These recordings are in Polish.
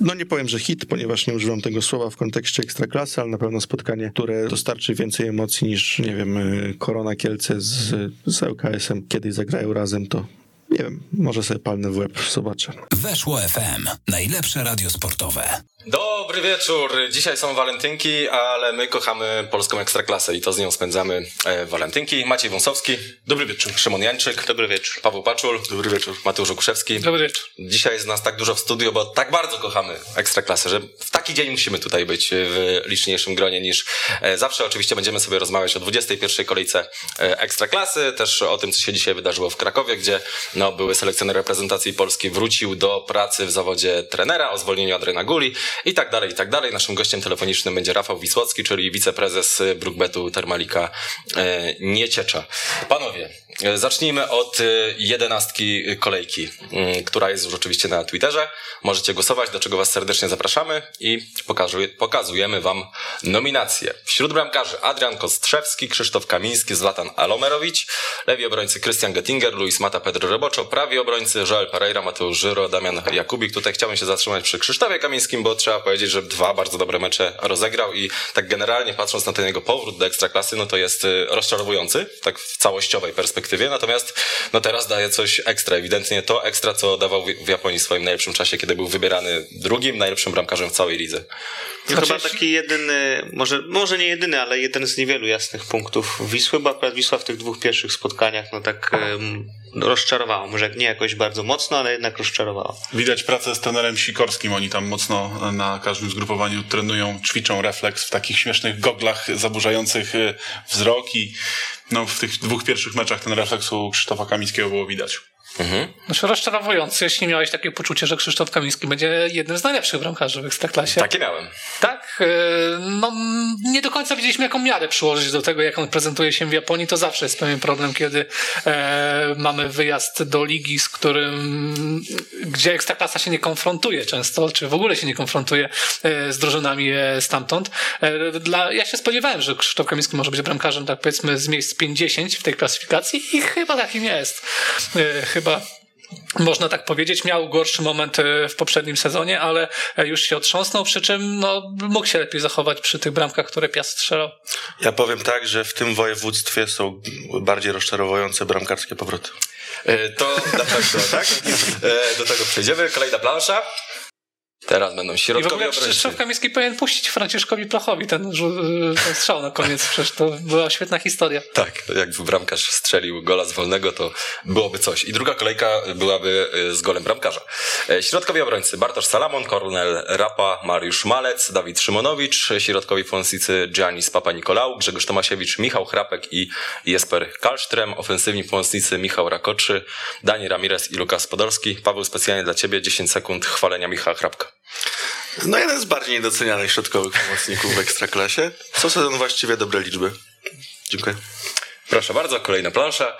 no nie powiem, że hit, ponieważ nie używam tego słowa w kontekście ekstraklasy, ale na pewno spotkanie, które dostarczy więcej emocji niż, nie wiem, y, Korona Kielce z, z LKS-em. Kiedyś zagrają razem, to nie wiem, może sobie palnę w łeb, zobaczę. Weszło FM. Najlepsze radio sportowe. Dobry wieczór. Dzisiaj są walentynki, ale my kochamy polską ekstraklasę i to z nią spędzamy e, walentynki. Maciej Wąsowski. Dobry wieczór. Szymon Jańczyk. Dobry wieczór. Paweł Paczul. Dobry wieczór. Mateusz Okuszewski. Dobry wieczór. Dzisiaj jest nas tak dużo w studiu, bo tak bardzo kochamy ekstraklasę, że w taki dzień musimy tutaj być w liczniejszym gronie niż e, zawsze. Oczywiście będziemy sobie rozmawiać o 21. kolejce e, ekstraklasy, też o tym, co się dzisiaj wydarzyło w Krakowie, gdzie no, były selekcjoner reprezentacji Polski, wrócił do pracy w zawodzie trenera, o zwolnieniu Adriana Guli i tak dalej, i tak dalej. Naszym gościem telefonicznym będzie Rafał Wisłocki, czyli wiceprezes Brookbetu Termalika e, Nieciecza. Panowie, zacznijmy od e, jedenastki kolejki, m, która jest już oczywiście na Twitterze. Możecie głosować, do czego was serdecznie zapraszamy i pokazuje, pokazujemy wam nominacje. Wśród bramkarzy Adrian Kostrzewski, Krzysztof Kamiński, Zlatan Alomerowicz, lewi obrońcy Christian Gettinger, Luis Mata, Pedro Roboczo, prawi obrońcy Joel Pereira, Mateusz Żyro, Damian Jakubik. Tutaj chciałbym się zatrzymać przy Krzysztofie Kamińskim, bo trzeba powiedzieć, że dwa bardzo dobre mecze rozegrał i tak generalnie patrząc na ten jego powrót do ekstraklasy, no to jest y, rozczarowujący, tak w całościowej perspektywie, natomiast no teraz daje coś ekstra, ewidentnie to ekstra, co dawał w Japonii w swoim najlepszym czasie, kiedy był wybierany drugim najlepszym bramkarzem w całej lidze. No chyba taki jedyny, może, może nie jedyny, ale jeden z niewielu jasnych punktów Wisły, bo akurat Wisła w tych dwóch pierwszych spotkaniach no tak um, rozczarowała. Może nie jakoś bardzo mocno, ale jednak rozczarowała. Widać pracę z trenerem Sikorskim. Oni tam mocno na każdym zgrupowaniu trenują, ćwiczą refleks w takich śmiesznych goglach zaburzających wzrok i no, w tych dwóch pierwszych meczach ten refleks u Krzysztofa Kamińskiego było widać. Mhm. Znaczy rozczarowujący, jeśli miałeś takie poczucie, że Krzysztof Kamiński będzie jednym z najlepszych bramkarzy w Ekstraklasie. Takie miałem. Tak? No nie do końca wiedzieliśmy, jaką miarę przyłożyć do tego, jak on prezentuje się w Japonii. To zawsze jest pewien problem, kiedy e, mamy wyjazd do ligi, z którym, gdzie Ekstraklasa się nie konfrontuje często, czy w ogóle się nie konfrontuje e, z drużynami e, stamtąd. E, dla, ja się spodziewałem, że Krzysztof Kamiński może być bramkarzem, tak powiedzmy, z miejsc 50 w tej klasyfikacji i chyba takim jest. E, chyba można tak powiedzieć, miał gorszy moment w poprzednim sezonie, ale już się otrząsnął, przy czym no, mógł się lepiej zachować przy tych bramkach, które Piast strzelał. Ja powiem tak, że w tym województwie są bardziej rozczarowujące bramkarskie powroty. To na pewno, tak? Do tego przejdziemy. Kolejna plansza. Teraz będą środkowi I w ogóle Krzysztof Kamiński powinien puścić Franciszkowi Plachowi ten, ten strzał na koniec, przecież to była świetna historia. Tak, jakby bramkarz strzelił gola z wolnego, to byłoby coś. I druga kolejka byłaby z golem bramkarza. Środkowi obrońcy Bartosz Salamon, Kornel Rapa, Mariusz Malec, Dawid Szymonowicz, środkowi pomocnicy Giannis Papa Nikolał, Grzegorz Tomasiewicz, Michał Chrapek i Jesper Kalsztrem, ofensywni pomocnicy Michał Rakoczy, Dani Ramirez i Lukas Podolski. Paweł, specjalnie dla ciebie 10 sekund chwalenia Michała Chrapka. No jeden z bardziej niedocenianych środkowych pomocników w Ekstraklasie. Co sezon właściwie dobre liczby. Dziękuję. Proszę bardzo, kolejna plansza.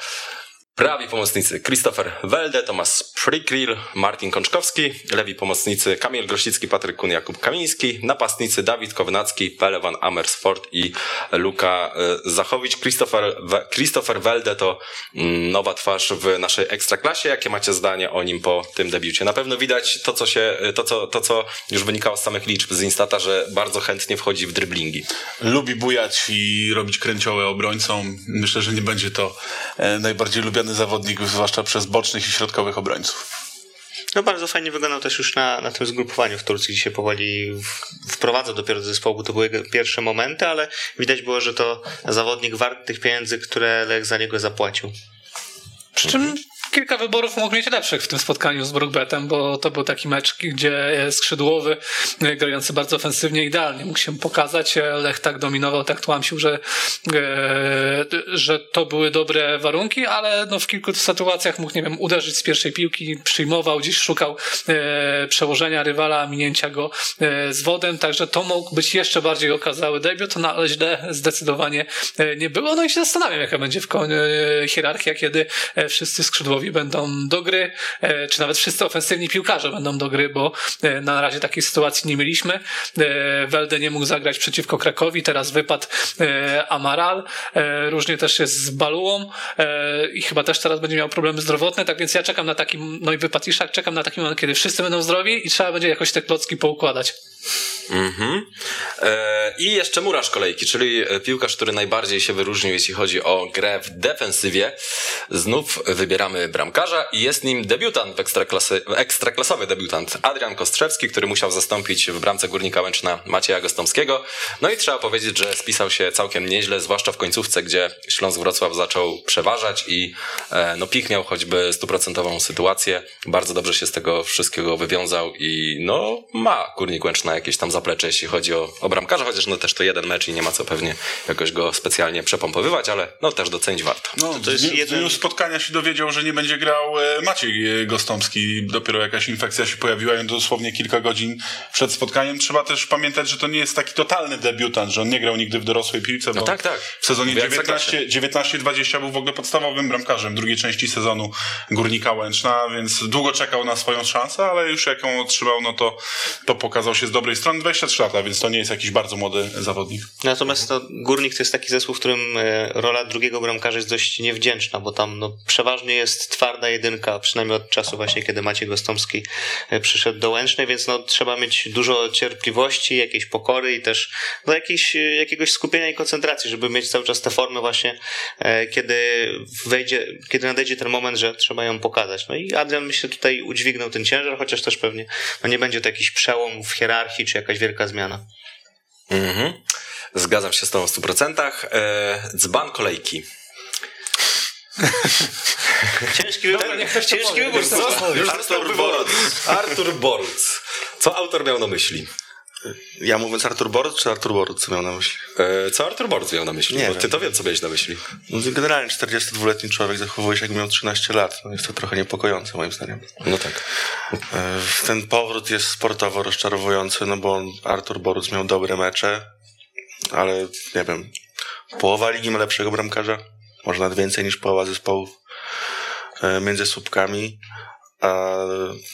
Prawi pomocnicy Christopher Welde, Tomasz Prikryl, Martin Kączkowski, lewi pomocnicy Kamil Grosicki, Patryk Kun, Jakub Kamiński, napastnicy Dawid Kownacki, Pelewan Amersford i Luka Zachowicz. Christopher, Christopher Welde to nowa twarz w naszej ekstraklasie. Jakie macie zdanie o nim po tym debiucie? Na pewno widać to, co się, to, co, to, co już wynikało z samych liczb z Instata, że bardzo chętnie wchodzi w dryblingi. Lubi bujać i robić kręciołę obrońcom. Myślę, że nie będzie to najbardziej lubiany zawodnik, zwłaszcza przez bocznych i środkowych obrońców. No bardzo fajnie wyglądał też już na, na tym zgrupowaniu w Turcji, gdzie się powoli wprowadzał dopiero do zespołu, bo to były pierwsze momenty, ale widać było, że to zawodnik wart tych pieniędzy, które Lech za niego zapłacił. Przy czym kilka wyborów mógł mieć lepszych w tym spotkaniu z Brookbetem, bo to był taki mecz, gdzie skrzydłowy, grający bardzo ofensywnie, idealnie mógł się pokazać. Lech tak dominował, tak tłamsił, że, że to były dobre warunki, ale no w kilku sytuacjach mógł, nie wiem, uderzyć z pierwszej piłki, przyjmował, gdzieś szukał przełożenia rywala, minięcia go z wodem, także to mógł być jeszcze bardziej okazały debiut, no ale źle zdecydowanie nie było. No i się zastanawiam, jaka będzie w hierarchia, kiedy wszyscy skrzydłowi czołowi będą do gry, e, czy nawet wszyscy ofensywni piłkarze będą do gry, bo e, na razie takiej sytuacji nie mieliśmy. E, Welde nie mógł zagrać przeciwko Krakowi, teraz wypadł Amaral, różnie też jest z Baluą i chyba też teraz będzie miał problemy zdrowotne, tak więc ja czekam na taki, no i wypadł Iszak, czekam na taki moment, kiedy wszyscy będą zdrowi i trzeba będzie jakoś te klocki poukładać. Mhm. E, I jeszcze murarz kolejki, czyli piłkarz, który najbardziej się wyróżnił, jeśli chodzi o grę w defensywie. Znów wybieramy bramkarza i jest nim debiutant w ekstraklasy, ekstraklasowy debiutant Adrian Kostrzewski, który musiał zastąpić w bramce Górnika Łęczna Macieja Gostomskiego. No i trzeba powiedzieć, że spisał się całkiem nieźle, zwłaszcza w końcówce, gdzie Śląsk Wrocław zaczął przeważać i e, no pik miał choćby stuprocentową sytuację. Bardzo dobrze się z tego wszystkiego wywiązał i no ma Górnik Łęczna jakieś tam zaplecze, jeśli chodzi o, o bramkarza, chociaż no też to jeden mecz i nie ma co pewnie jakoś go specjalnie przepompowywać, ale no też docenić warto. No, to jest jeden- w dniu spotkania się dowiedział, że nie będzie grał e, Maciej e, Gostomski. Dopiero jakaś infekcja się pojawiła i dosłownie kilka godzin przed spotkaniem. Trzeba też pamiętać, że to nie jest taki totalny debiutant, że on nie grał nigdy w dorosłej piłce, bo No tak, tak. w sezonie W Ekstraklasie. 19 19-20 był w ogóle podstawowym bramkarzem drugiej części sezonu Górnika Łęczna, więc długo czekał na swoją szansę, ale już jak ją otrzymał, no to, to pokazał się z dobrej strony. 23 lata, więc to nie jest jakiś bardzo młody zawodnik. Natomiast Górnik to jest taki zespół, w którym e, rola drugiego bramkarza jest dość niewdzięczna, bo tam no, przeważnie jest twarda jedynka, przynajmniej od czasu właśnie, kiedy Maciej Gostomski e, przyszedł do Łęcznej, więc no, trzeba mieć dużo cierpliwości, jakiejś pokory i też no, jakiejś, e, jakiegoś skupienia i koncentracji, żeby mieć cały czas tę formę właśnie, kiedy wejdzie, kiedy nadejdzie ten moment, że trzeba ją pokazać. No i Adrian myślę tutaj udźwignął ten ciężar, chociaż też pewnie no, nie będzie to jakiś przełom w hierarchii, czy jakaś wielka zmiana. Mhm. Zgadzam się z tą w 100%. E, dzban kolejki. Ciężki wybór, niech ktoś to ciężki wybór. Artur Boruc. Artur Boruc. Co autor miał na myśli? Ja mówiąc Artur Boruc, czy Artur Boruc, co miał na myśli? E, co Artur Boruc miał na myśli? Nie Bo wiem. ty to wiem, co miałeś na myśli. No, generalnie 42-letni człowiek zachowuje się jakby miał 13 lat. No, jest to trochę niepokojące moim zdaniem. No tak. E, Ten powrót jest sportowo rozczarowujący, no bo Artur Boruc miał dobre mecze, ale nie wiem, połowa ligi ma lepszego bramkarza, może nawet więcej niż połowa zespołów e, między słupkami. A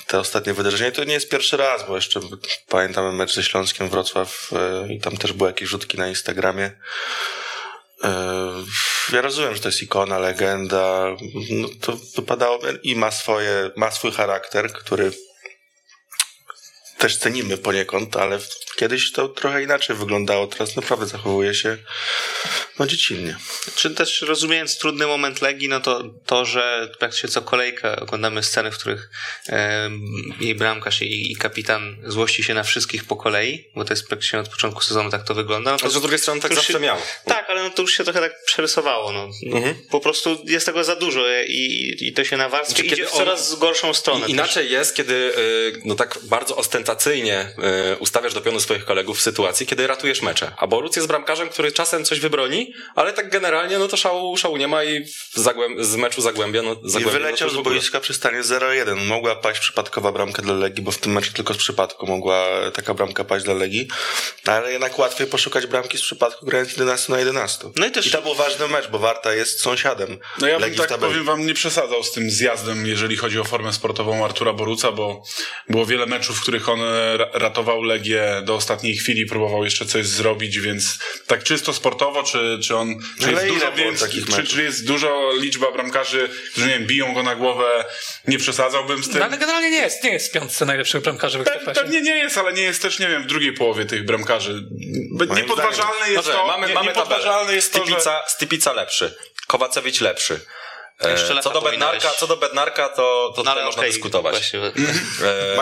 te ostatnie wydarzenia to nie jest pierwszy raz, bo jeszcze pamiętamy mecz ze Śląskiem Wrocław e, i tam też były jakieś rzutki na Instagramie. E, Ja rozumiem, że to jest ikona, legenda. No to wypadało i ma swoje, ma swój charakter, który też cenimy poniekąd, ale kiedyś to trochę inaczej wyglądało. Teraz naprawdę zachowuje się no dziecinnie. Czy też rozumiejąc trudny moment Legii, no to to, że praktycznie co kolejkę oglądamy sceny, w których e, jej bramkarz i, i kapitan złości się na wszystkich po kolei, bo to jest praktycznie od początku sezonu tak to wygląda. No to, A z drugiej strony tak zawsze się, miał. Tak, ale no to już się trochę tak przerysowało. No. No, Mhm. Po prostu jest tego za dużo i, i to się nawarstwia Znaczy, idzie w coraz gorszą stronę. I inaczej jest, kiedy y, no tak bardzo ostentacyjnie y, ustawiasz do pionu swoich kolegów w sytuacji, kiedy ratujesz mecze. A Boruc jest bramkarzem, który czasem coś wybroni, ale tak generalnie no to szału, szału nie ma i zagłęb- z meczu Zagłębia no, I Zagłębie, wyleciał no z boiska przy stanie 0-1. Mogła paść przypadkowa bramka dla Legii, bo w tym meczu tylko z przypadku mogła taka bramka paść dla Legii. Ale jednak łatwiej poszukać bramki z przypadku grając 11 na 11. No i też- I to był ważny mecz, bo Warta jest sąsiadem No ja bym Legii tak powiem wam nie przesadzał z tym zjazdem, jeżeli chodzi o formę sportową Artura Boruca, bo było wiele meczów, w których on e, ra- ratował Legię do ostatniej chwili, próbował jeszcze coś zrobić, więc tak czysto sportowo, czy, czy on czy Ale jest dużo takich czy, czy jest dużo liczba bramkarzy, którzy nie wiem, biją go na głowę, nie przesadzałbym z tym. No, ale generalnie nie jest, nie jest w piątce najlepszych bramkarzy w Pe- Ekstraklasie. Pewnie nie jest, ale nie jest też, nie wiem, w drugiej połowie tych bramkarzy. Niepodważalne jest Dobrze, to, mamy, nie, mamy niepodważalne tabelę. jest to, że... Stipica, Stipica lepszy. Kowacewicz lepszy. E, co do. Bednarka, co do Bednarka, to, to No, tutaj ale można dyskutować. właśnie. E,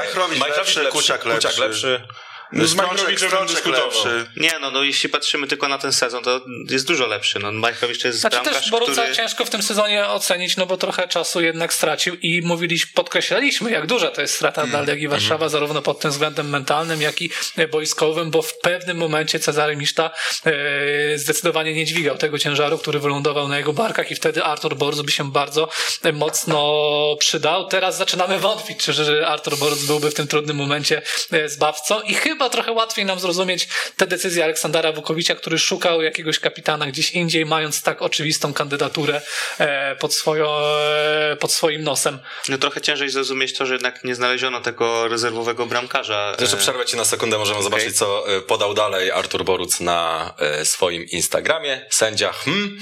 lepszy, Kuciak lepszy. Kuciak lepszy. No, z Majchrowiczem bym dyskutował. lepszy. Nie, no, no jeśli patrzymy tylko na ten sezon, to jest dużo lepszy. No, Majchowicz to jest Znaczy bramkarz, też Boruca który... ciężko w tym sezonie ocenić, no bo trochę czasu jednak stracił i mówiliśmy, podkreślaliśmy, jak duża to jest strata dla Legii Warszawa, zarówno pod tym względem mentalnym, jak i e, boiskowym, bo w pewnym momencie Cezary Miszta e, zdecydowanie nie dźwigał tego ciężaru, który wylądował na jego barkach i wtedy Artur Boruc by się bardzo e, mocno przydał. Teraz zaczynamy wątpić, czy że Artur Boruc byłby w tym trudnym momencie e, zbawcą i chyba chyba trochę łatwiej nam zrozumieć te decyzje Aleksandra Wukowicza, który szukał jakiegoś kapitana gdzieś indziej, mając tak oczywistą kandydaturę e, pod, swoją, e, pod swoim nosem. No trochę ciężej zrozumieć to, że jednak nie znaleziono tego rezerwowego bramkarza. Jeszcze E, przerwę ci na sekundę, możemy zobaczyć, co podał dalej Artur Boruc na swoim Instagramie. Sędzia, hmm,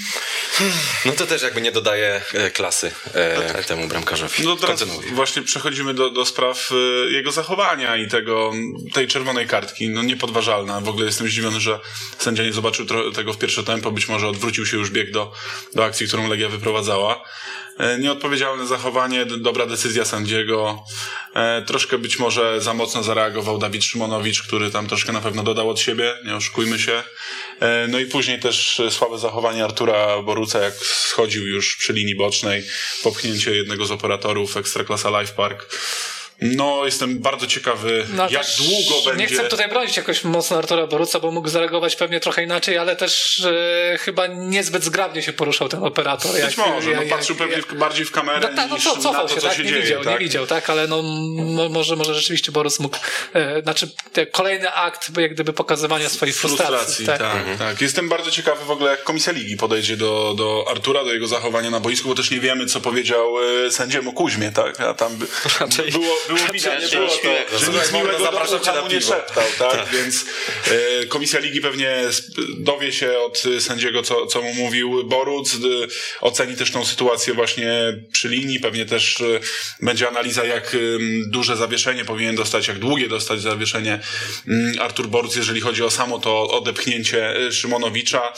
no to też jakby nie dodaje klasy e, temu bramkarzowi. No teraz Kontynuuj. właśnie przechodzimy do, do spraw jego zachowania i tego, tej czerwonej kartki. No niepodważalna. W ogóle jestem zdziwiony, że sędzia nie zobaczył tego w pierwsze tempo. Być może odwrócił się już bieg do, do akcji, którą Legia wyprowadzała. E, Nieodpowiedzialne zachowanie, dobra decyzja sędziego. E, Troszkę być może za mocno zareagował Dawid Szymonowicz, który tam troszkę na pewno dodał od siebie, nie oszukujmy się. E, No i później też słabe zachowanie Artura Boruca, jak schodził już przy linii bocznej, popchnięcie jednego z operatorów Ekstraklasa Life Park. No, jestem bardzo ciekawy, No, jak długo Nie będzie... chcę tutaj bronić jakoś mocno Artura Boruca, bo mógł zareagować pewnie trochę inaczej, ale też e, chyba niezbyt zgrabnie się poruszał ten operator. Być może, no, patrzył pewnie w- bardziej w kamerę No, tak, no niż co, cofał to, się, co tak? się nie dzieje. widział, tak? nie widział, tak? Ale no, mo, może, może rzeczywiście Borus mógł, e, znaczy te, kolejny akt jak gdyby pokazywania swojej frustracji. Frustracji, tak, tak, Jestem bardzo ciekawy w ogóle, jak Komisja Ligi podejdzie do, do Artura, do jego zachowania na boisku, bo też nie wiemy, co powiedział e, sędziemu Kuźmie, tak? A tam by, było, było widać, raczej było to, że nic miłego do zapraszać ucha na nie szeptał, tak? Więc e, Komisja Ligi pewnie dowie się od sędziego, co, co mu mówił Boruc, oceni też tą sytuację właśnie przy linii, pewnie też e, będzie analiza, jak duże zawieszenie powinien dostać, jak długie dostać zawieszenie mm, Artur Boruc, jeżeli chodzi o samo to odepchnięcie e, Szymonowicza.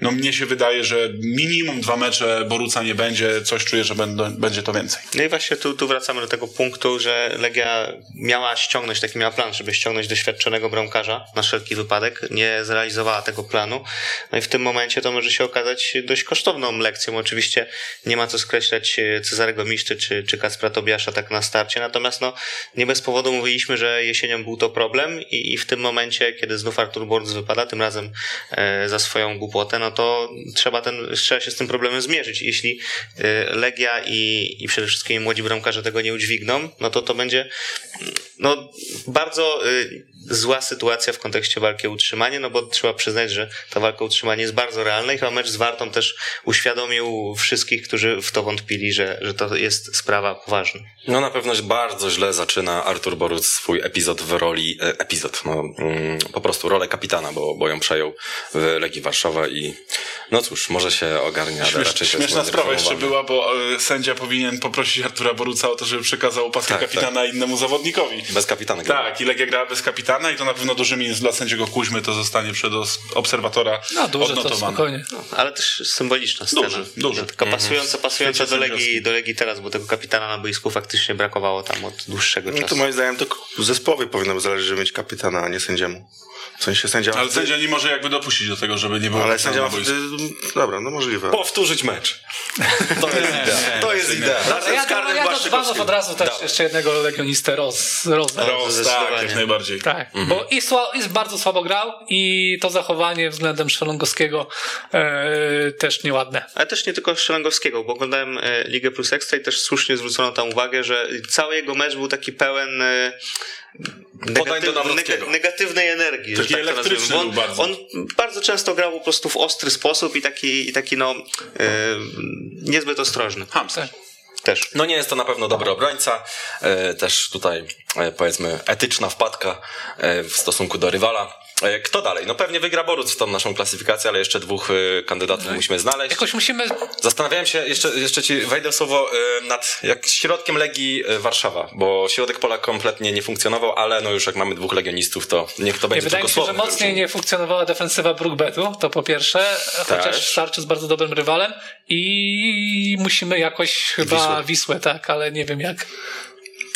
No mnie się wydaje, że minimum dwa mecze Boruca nie będzie, coś czuję, że będą, będzie to więcej. No i właśnie tu, tu wracamy do tego punktu, że Legia miała ściągnąć, taki miała plan, żeby ściągnąć doświadczonego bramkarza na wszelki wypadek. Nie zrealizowała tego planu. No i w tym momencie to może się okazać dość kosztowną lekcją. Oczywiście nie ma co skreślać e, Cezarego Miszty czy, czy Kacpra Tobiasza tak na starcie. Natomiast no, nie bez powodu mówiliśmy, że jesienią był to problem i, i w tym momencie, kiedy znów Artur Borz wypada, tym razem e, za swoją głupotę, no to trzeba, ten, trzeba się z tym problemem zmierzyć. Jeśli e, Legia i, i przede wszystkim młodzi bramkarze tego nie udźwigną, no to to będzie no, bardzo y, zła sytuacja w kontekście walki o utrzymanie, no bo trzeba przyznać, że ta walka o utrzymanie jest bardzo realna i chyba mecz z Wartą też uświadomił wszystkich, którzy w to wątpili, że, że to jest sprawa poważna. No na pewno bardzo źle zaczyna Artur Boruc swój epizod w roli, e, epizod, no mm, po prostu rolę kapitana, bo, bo ją przejął w Legii Warszawa i no cóż, może się ogarnia, ale Śmiesz, raczej to jest śmieszna sprawa jeszcze była, bo e, sędzia powinien poprosić Artura Boruca o to, żeby przekazał opaskę Tak, kapitana innemu zawodnikowi. Bez kapitana. Tak, i Legia grała bez kapitana i to na pewno duży minus dla sędziego Kuźmy, to zostanie przed obserwatora No duże to odnotowane. spokojnie. Ale też symboliczna scena. Duży, duży. Taka pasująca, pasująca Świecie do Legii, do Legii teraz, bo tego kapitana na boisku faktycznie brakowało tam od dłuższego No czasu. to moim zdaniem to zespołowi powinno zależeć, żeby mieć kapitana, a nie sędziemu. W sensie sędzia... Ale sędzia nie może jakby dopuścić do tego, żeby nie było Ale sędzia ma wtedy... Dobra, no możliwe. Powtórzyć mecz. To jest idea. To jest idea. Ja, do dzbanów od razu też jeszcze jednego legionistę roz, rozdam. Roz, tak, jak najbardziej. Tak, bo i, sła, i bardzo słabo grał i to zachowanie względem Szelongowskiego e, też nieładne. Ale też nie tylko Szelengowskiego, bo oglądałem e, Ligę Plus Ekstra i też słusznie zwrócono tam uwagę, że cały jego mecz był taki pełen e, Do Nawrockiego. negatywnej energii. Taki tak elektryczny był bardzo. On, on bardzo często grał po prostu w ostry sposób i taki, i taki no e, niezbyt ostrożny. Hamski. Tak. Też. No nie jest to na pewno dobry obrońca. E, też tutaj e, powiedzmy etyczna wpadka e, w stosunku do rywala. E, Kto dalej? No pewnie wygra Boruc tą naszą klasyfikację, ale jeszcze dwóch e, kandydatów musimy znaleźć. Jakoś musimy Zastanawiałem się, jeszcze, jeszcze ci wejdę w słowo e, nad jak środkiem Legii Warszawa, bo środek pola kompletnie nie funkcjonował, ale no już jak mamy dwóch legionistów, to niech to Nie, będzie wydaje mi się, że mocniej nie funkcjonowała defensywa Brookbetu, to po pierwsze, chociaż w starciu z bardzo dobrym rywalem i musimy jakoś chyba Wisłę. Wisłę, tak, ale nie wiem jak.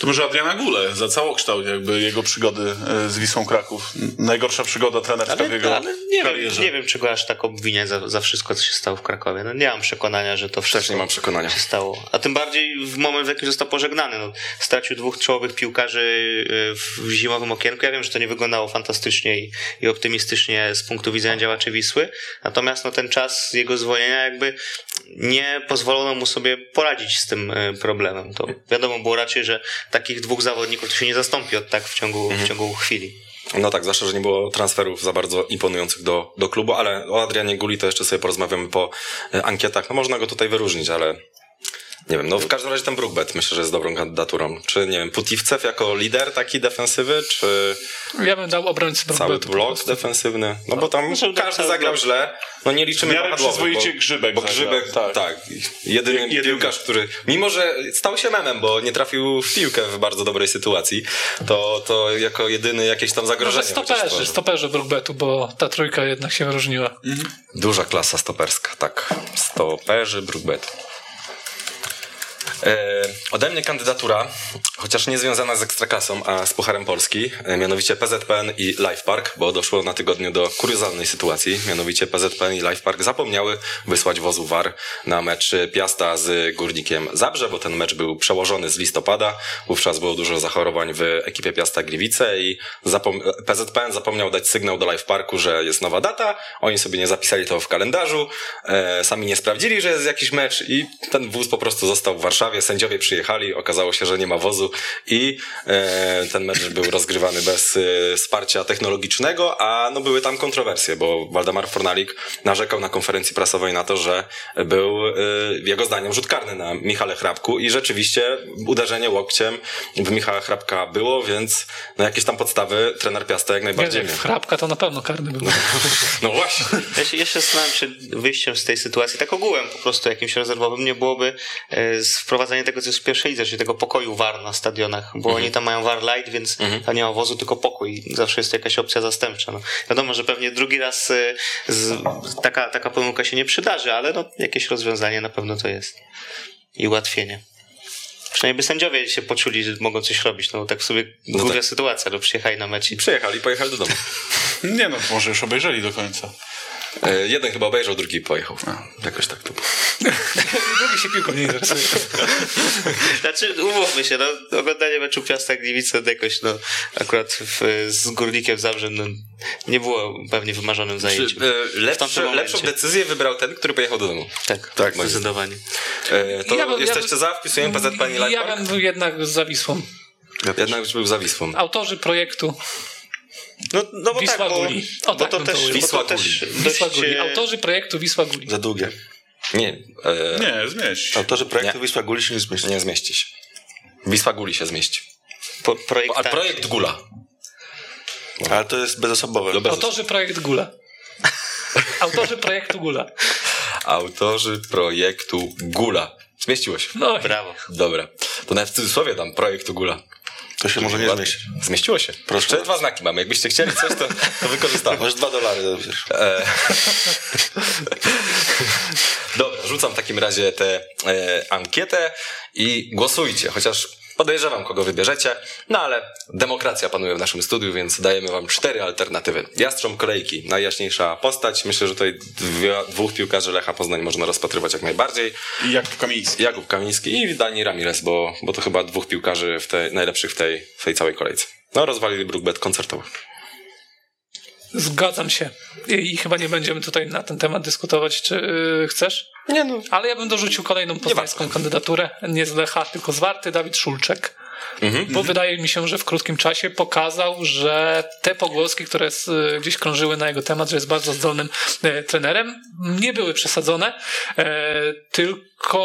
To może Adriana Gule za całokształt jakby jego przygody e, z Wisłą Kraków. Najgorsza przygoda trenerska w Ale, jego ale nie, wiem, nie wiem, czy go aż tak obwiniać za, za wszystko, co się stało w Krakowie. No, nie mam przekonania, że to wszystko Też nie mam przekonania. się stało. A tym bardziej w moment, w jakim został pożegnany. No, stracił dwóch czołowych piłkarzy y, w zimowym okienku. Ja wiem, że to nie wyglądało fantastycznie i, i optymistycznie z punktu widzenia działaczy Wisły. Natomiast no, ten czas jego zwolnienia jakby nie pozwolono mu sobie poradzić z tym y, problemem. To wiadomo było raczej, że takich dwóch zawodników to się nie zastąpi od tak w ciągu, w ciągu chwili. No tak, zwłaszcza, że nie było transferów za bardzo imponujących do, do klubu, ale o Adrianie Guli to jeszcze sobie porozmawiamy po e, ankietach. No można go tutaj wyróżnić, ale nie wiem, no w każdym razie ten Brookbet myślę, że jest dobrą kandydaturą. Czy, nie wiem, Putivcew jako lider taki defensywy, czy Ja bym dał obrońcy cały blok defensywny? No bo tam dać każdy zagrał źle. No nie liczymy wahadłowych, przyzwoicie Grzybek Bo zagrał, Grzybek, tak. tak. Jedyny Jedyny. piłkarz, który, mimo że stał się memem, bo nie trafił w piłkę w bardzo dobrej sytuacji, to, to jako jedyny jakieś tam zagrożenie. chociaż stoperzy, stoperzy Brookbetu, bo ta trójka jednak się wyróżniła. Duża klasa stoperska, tak. Stoperzy Brookbetu. E, ode mnie kandydatura, chociaż nie związana z Ekstraklasą, a z Pucharem Polski, e, mianowicie PZPN i Life Park, bo doszło na tygodniu do kuriozalnej sytuacji, mianowicie PZPN i Life Park zapomniały wysłać wozu VAR na mecz Piasta z Górnikiem Zabrze, bo ten mecz był przełożony z listopada, wówczas było dużo zachorowań w ekipie Piasta Gliwice i zapom- PZPN zapomniał dać sygnał do Life Parku, że jest nowa data, oni sobie nie zapisali to w kalendarzu, e, sami nie sprawdzili, że jest jakiś mecz i ten wóz po prostu został w Warszawie, sędziowie przyjechali, okazało się, że nie ma wozu i e, ten mecz był rozgrywany bez e, wsparcia technologicznego, a no były tam kontrowersje, bo Waldemar Fornalik narzekał na konferencji prasowej na to, że był e, jego zdaniem rzut karny na Michale Hrabku i rzeczywiście uderzenie łokciem w Michała Hrabka było, więc no jakieś tam podstawy trener Piasta jak najbardziej miał. chrapka to na pewno karny był. No właśnie. Ja się jeszcze zastanawiam się wyjściem z tej sytuacji, tak ogółem po prostu jakimś rezerwowym nie byłoby e, wprowadzenie tego, co jest w pierwszej lidze, czyli tego pokoju VAR na stadionach, bo Mhm. oni tam mają VAR Light, więc tam nie ma wozu, tylko pokój. Zawsze jest to jakaś opcja zastępcza. No. Wiadomo, że pewnie drugi raz e, z, taka, taka pomyłka się nie przydarzy, ale no, jakieś rozwiązanie na pewno to jest. I ułatwienie. Przynajmniej by sędziowie się poczuli, że mogą coś robić. No tak sobie głupia tak. sytuacja, no przyjechali na mecz i Przyjechali, pojechali do domu. Nie no, może już obejrzeli do końca. E, jeden chyba obejrzał, drugi pojechał. Jakoś tak to było. Drugi się piłką nie interesuje. Znaczy, umówmy się, no, oglądanie meczu Piasta Gliwice jakoś, no, akurat w, z Górnikiem Zabrze, no, nie było pewnie wymarzonym zajęciem. Czy, e, lepszy, momencie. lepszą decyzję wybrał ten, który pojechał do domu. Tak, Tak, zdecydowanie. E, to Ja bym- ja jesteście bym- za? Wpisujemy Life Ja bym był jednak za Wisłą. Jednak już był za Wisłą. Autorzy projektu No, no bo Wisła tak, bo, Guli. O, bo tak to bym to też, ujął. bo Wisła to też Guli. Wisła dość, Guli. Autorzy projektu Wisła Guli. Za długie. Nie, e, Nie, zmieść. Autorzy projektu Nie. Wisła Guli się nie zmieści. nie zmieści się. Wisła Guli się zmieści. po, projekt, A projekt Gula. Ale to jest bezosobowe. Do bez- Autorzy projekt Gula. Autorzy projektu Gula. Autorzy projektu Gula. Zmieściło się. No, Brawo. Dobra. To nawet w cudzysłowie dam projektu Gula. To się może nie zmieścić. Zmieściło się. Proszę. Jeszcze dwa znaki mamy. Jakbyście chcieli coś, to, to wykorzystamy. Masz dwa dolary, wiesz. E, Dobra, rzucam w takim razie tę e, ankietę i głosujcie, chociaż podejrzewam, kogo wybierzecie, no ale demokracja panuje w naszym studiu, więc dajemy wam cztery alternatywy. Jastrząb Kolejki, najjaśniejsza postać. Myślę, że tutaj dwie, dwóch piłkarzy Lecha Poznań można rozpatrywać jak najbardziej. I jak Kamiński. Jakub Kamiński i Dani Ramirez, bo, bo to chyba dwóch piłkarzy w tej, najlepszych w tej, w tej całej kolejce. No, rozwalili Brookbet koncertowy. zgadzam się. I, I chyba nie będziemy tutaj na ten temat dyskutować, czy yy, chcesz? Nie no, Ale ja bym dorzucił kolejną poznańską kandydaturę. Nie z Lecha, tylko z Warty, Dawid Szulczek. Bo wydaje mi się, że w krótkim czasie pokazał, że te pogłoski, które s- gdzieś krążyły na jego temat, że jest bardzo zdolnym e, trenerem, nie były przesadzone, e, tylko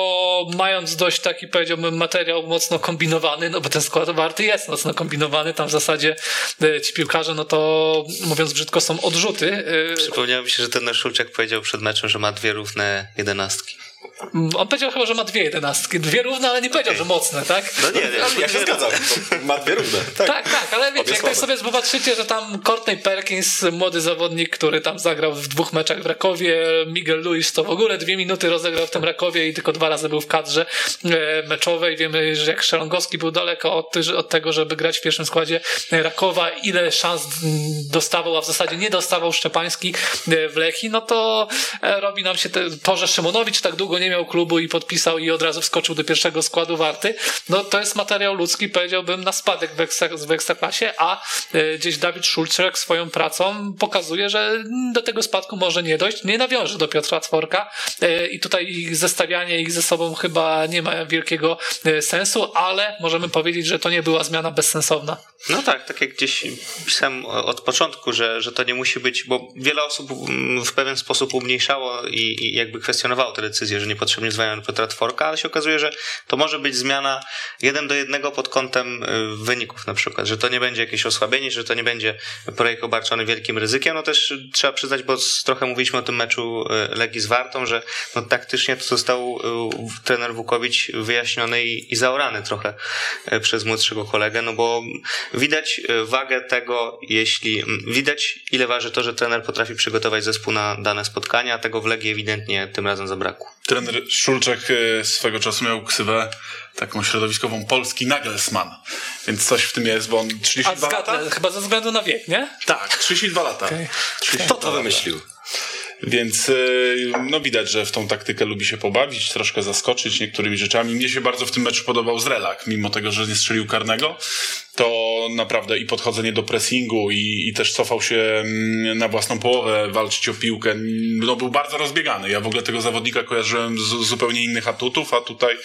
mając dość taki, powiedziałbym, materiał mocno kombinowany, no bo ten skład Warty jest mocno kombinowany, tam w zasadzie e, ci piłkarze, no to mówiąc brzydko, są odrzuty. E, Przypomniało mi się, że ten Szulczek powiedział przed meczem, że ma dwie równe jedenastki. On powiedział chyba, że ma dwie jedenastki. Dwie równe, ale nie powiedział, że mocne, tak? No nie, nie. ja się zgadzam. Ma dwie równe. Tak. Tak, tak, ale wiecie, jak tak sobie zobaczycie, że tam Courtney Perkins, młody zawodnik, który tam zagrał w dwóch meczach w Rakowie, Miguel Luis to w ogóle dwie minuty rozegrał w tym Rakowie i tylko dwa razy był w kadrze e, meczowej. Wiemy, że jak Szelongowski był daleko od, od tego, żeby grać w pierwszym składzie Rakowa, ile szans mm, dostawał, a w zasadzie nie dostawał Szczepański e, w Lechii, no to e, robi nam się te, to, że Szymonowicz tak długo długo nie miał klubu i podpisał i od razu wskoczył do pierwszego składu Warty, no to jest materiał ludzki, powiedziałbym, na spadek w, ekstra, w Ekstraklasie, a e, gdzieś Dawid Szulczek swoją pracą pokazuje, że do tego spadku może nie dojść, nie nawiąże do Piotra Tworka e, i tutaj ich zestawianie ich ze sobą chyba nie ma wielkiego e, sensu, ale możemy powiedzieć, że to nie była zmiana bezsensowna. No tak, tak jak gdzieś pisałem od początku, że, że to nie musi być, bo wiele osób mm, w pewien sposób umniejszało i, i jakby kwestionowało tę decyzję, że niepotrzebnie zwalniano Piotra Tworka, ale się okazuje, że to może być zmiana jeden do jednego pod kątem y, wyników na przykład, że to nie będzie jakieś osłabienie, że to nie będzie projekt obarczony wielkim ryzykiem. No też trzeba przyznać, bo trochę mówiliśmy o tym meczu y, Legii z Wartą, że no taktycznie to został y, trener Wukowicz wyjaśniony i, i zaorany trochę przez młodszego kolegę, no bo widać wagę tego, jeśli widać ile waży to, że trener potrafi przygotować zespół na dane spotkania, a tego w Legii ewidentnie tym razem zabrakło. Trener Szulczek swego czasu miał ksywę taką środowiskową Polski Nagelsmann. Więc coś w tym jest, bo on 32 lata? Chyba ze względu na wiek, nie? Tak, 32 lata. Okay. 32 Kto to wymyślił? Więc y, no widać, że w tą taktykę lubi się pobawić, troszkę zaskoczyć niektórymi rzeczami. Mnie się bardzo w tym meczu podobał Zrelak, mimo tego, że nie strzelił karnego to naprawdę i podchodzenie do pressingu i, i też cofał się mm, na własną połowę walczyć o piłkę, no był bardzo rozbiegany. Ja w ogóle tego zawodnika kojarzyłem z zupełnie innych atutów, a tutaj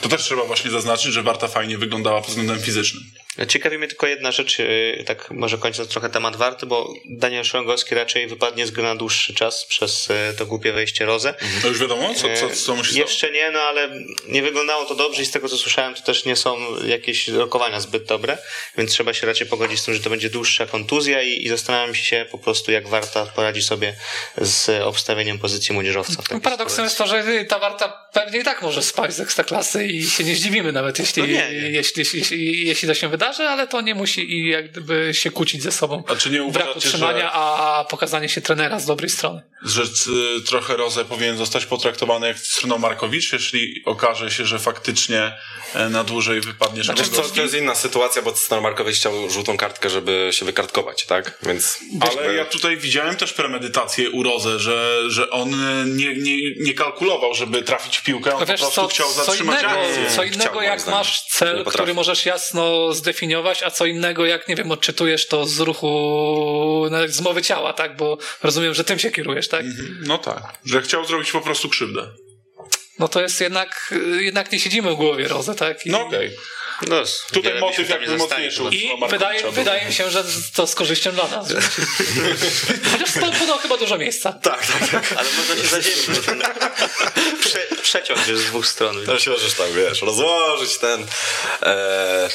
to też trzeba właśnie zaznaczyć, że Warta fajnie wyglądała pod względem fizycznym. Ciekawi mnie tylko jedna rzecz, y, tak może kończąc trochę temat Warty, bo Daniel Szrągowski raczej wypadnie z gry na dłuższy czas przez y, to głupie wejście Rozę. To już wiadomo, co, co, co musi Jeszcze nie, no ale nie wyglądało to dobrze i z tego co słyszałem, to też nie są jakieś rokowania zbyt dobre więc trzeba się raczej pogodzić z tym, że to będzie dłuższa kontuzja i, i zastanawiam się po prostu, jak Warta poradzi sobie z obstawieniem pozycji młodzieżowca. Paradoksem jest to, że ta Warta pewnie i tak może spać z ekstraklasy i się nie zdziwimy nawet, jeśli, no nie, nie. Jeśli, jeśli, jeśli to się wydarzy, ale to nie musi i jak gdyby się kłócić ze sobą. A czy nie uważacie, brak utrzymania, że... a pokazanie się trenera z dobrej strony. Że y, trochę Rozę powinien zostać potraktowany jak Struno Markowicz, jeśli okaże się, że faktycznie e, na dłużej wypadnie znaczy, to, to jest inna sytuacja, bo Struno Markowicz chciał żółtą kartkę, żeby się wykartkować, tak? Więc... Ale ja tutaj widziałem też premedytację u Rozę, że, że on nie, nie, nie kalkulował, żeby trafić w piłkę, on wiesz, po prostu co, chciał zatrzymać co innego, akcję. Co innego, chciał, jak masz cel, który możesz jasno zdefiniować, a co innego, jak, nie wiem, odczytujesz to z ruchu, z mowy ciała, tak? Bo rozumiem, że tym się kierujesz, tak? Mhm. No tak, że chciał zrobić po prostu krzywdę. No to jest jednak, jednak nie siedzimy w głowie Rozę, tak? I... No okej. Okay. No, Tutaj motyw jakby mocniejszy. I wydaje, wydaje mi się, że to z korzyścią dla nas. Chociaż podał chyba dużo miejsca. Tak, tak, tak. Ale można się zadzielić. Prze, przeciąg jest z dwóch stron. To się możesz tam, wiesz, rozłożyć ten... E,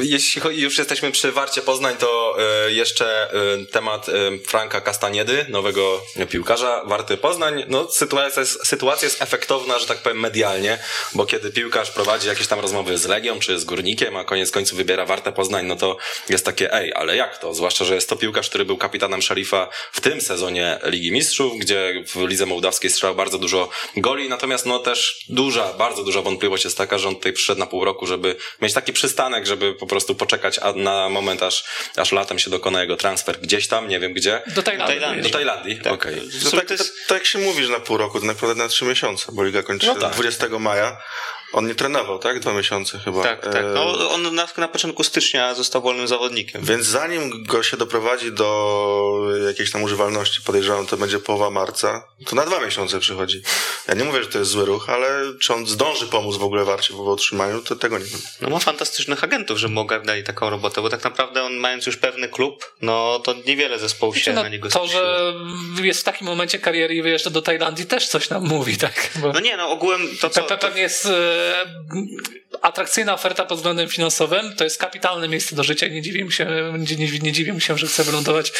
jeśli już jesteśmy przy Warcie Poznań, to e, jeszcze e, temat e, Franka Castaniedy, nowego piłkarza Warty Poznań. No, sytuacja jest, sytuacja jest efektowna, że tak powiem, medialnie, bo kiedy piłkarz prowadzi jakieś tam rozmowy z Legią, czy z Górnikiem, a koniec końców wybiera Wartę Poznań, no to jest takie, ej, ale jak to? Zwłaszcza, że jest to piłkarz, który był kapitanem Szalifa w tym sezonie Ligi Mistrzów, gdzie w Lidze Mołdawskiej strzelał bardzo dużo goli, natomiast no też duża, bardzo duża wątpliwość jest taka, że on tutaj przyszedł na pół roku, żeby mieć taki przystanek, żeby po prostu poczekać na moment, aż, aż latem się dokona jego transfer gdzieś tam, nie wiem gdzie. Do Tajlandii. Do Tajlandii, tak. okej. Okay. No tak, tak, tak, jak się mówi, że na pół roku, to naprawdę na trzy miesiące, bo Liga kończy no tak. 20 maja. On nie trenował, tak? Dwa miesiące chyba. Tak, tak. No, on na, na początku stycznia został wolnym zawodnikiem. Więc zanim go się doprowadzi do jakiejś tam używalności, podejrzewam, to będzie połowa marca, to na dwa miesiące przychodzi. Ja nie mówię, że to jest zły ruch, ale czy on zdąży pomóc w ogóle Warcie w utrzymaniu, to tego nie wiem. No ma fantastycznych agentów, żeby mu ogarnęli taką robotę, bo tak naprawdę on mając już pewny klub, no to niewiele zespołów się no, na niego To, że jest w takim momencie kariery i wyjeżdża do Tajlandii też coś nam mówi, tak? Bo no nie, no ogółem to co... Pewnie jest e, atrakcyjna oferta pod względem finansowym. To jest kapitalne miejsce do życia. Nie dziwię się, nie, nie, nie dziwię się, że chcę wylądować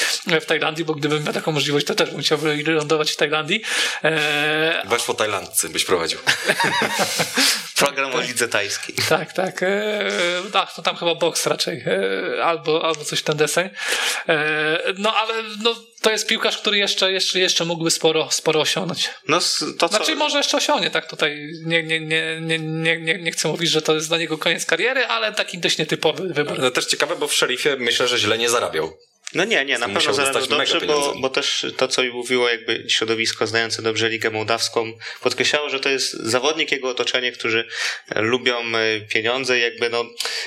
w Tajlandii, bo gdybym miał taką możliwość, to też bym chciał wylądować w Tajlandii. Eee... Weszło Tajlandcy byś prowadził. Program o lidze tajskiej. Tak, tak. Ach, to tam chyba boks raczej. Eee, albo, albo coś ten deseń. Eee, no ale no, to jest piłkarz, który jeszcze, jeszcze, jeszcze mógłby sporo, sporo osiągnąć. No, to co... Znaczy może jeszcze osiągnie, tak tutaj nie, nie, nie, nie, nie, nie, nie chcę mówić, że to jest dla niego koniec kariery, ale taki dość nietypowy wybór. No też ciekawe, bo w Szerifie myślę, że źle nie zarabiał. No nie, nie, na pewno zarabiał dobrze, bo, bo też to, co mówiło jakby środowisko znające dobrze Ligę Mołdawską, podkreślało, że to jest zawodnik, jego otoczenie, którzy e, lubią e, pieniądze i jakby no,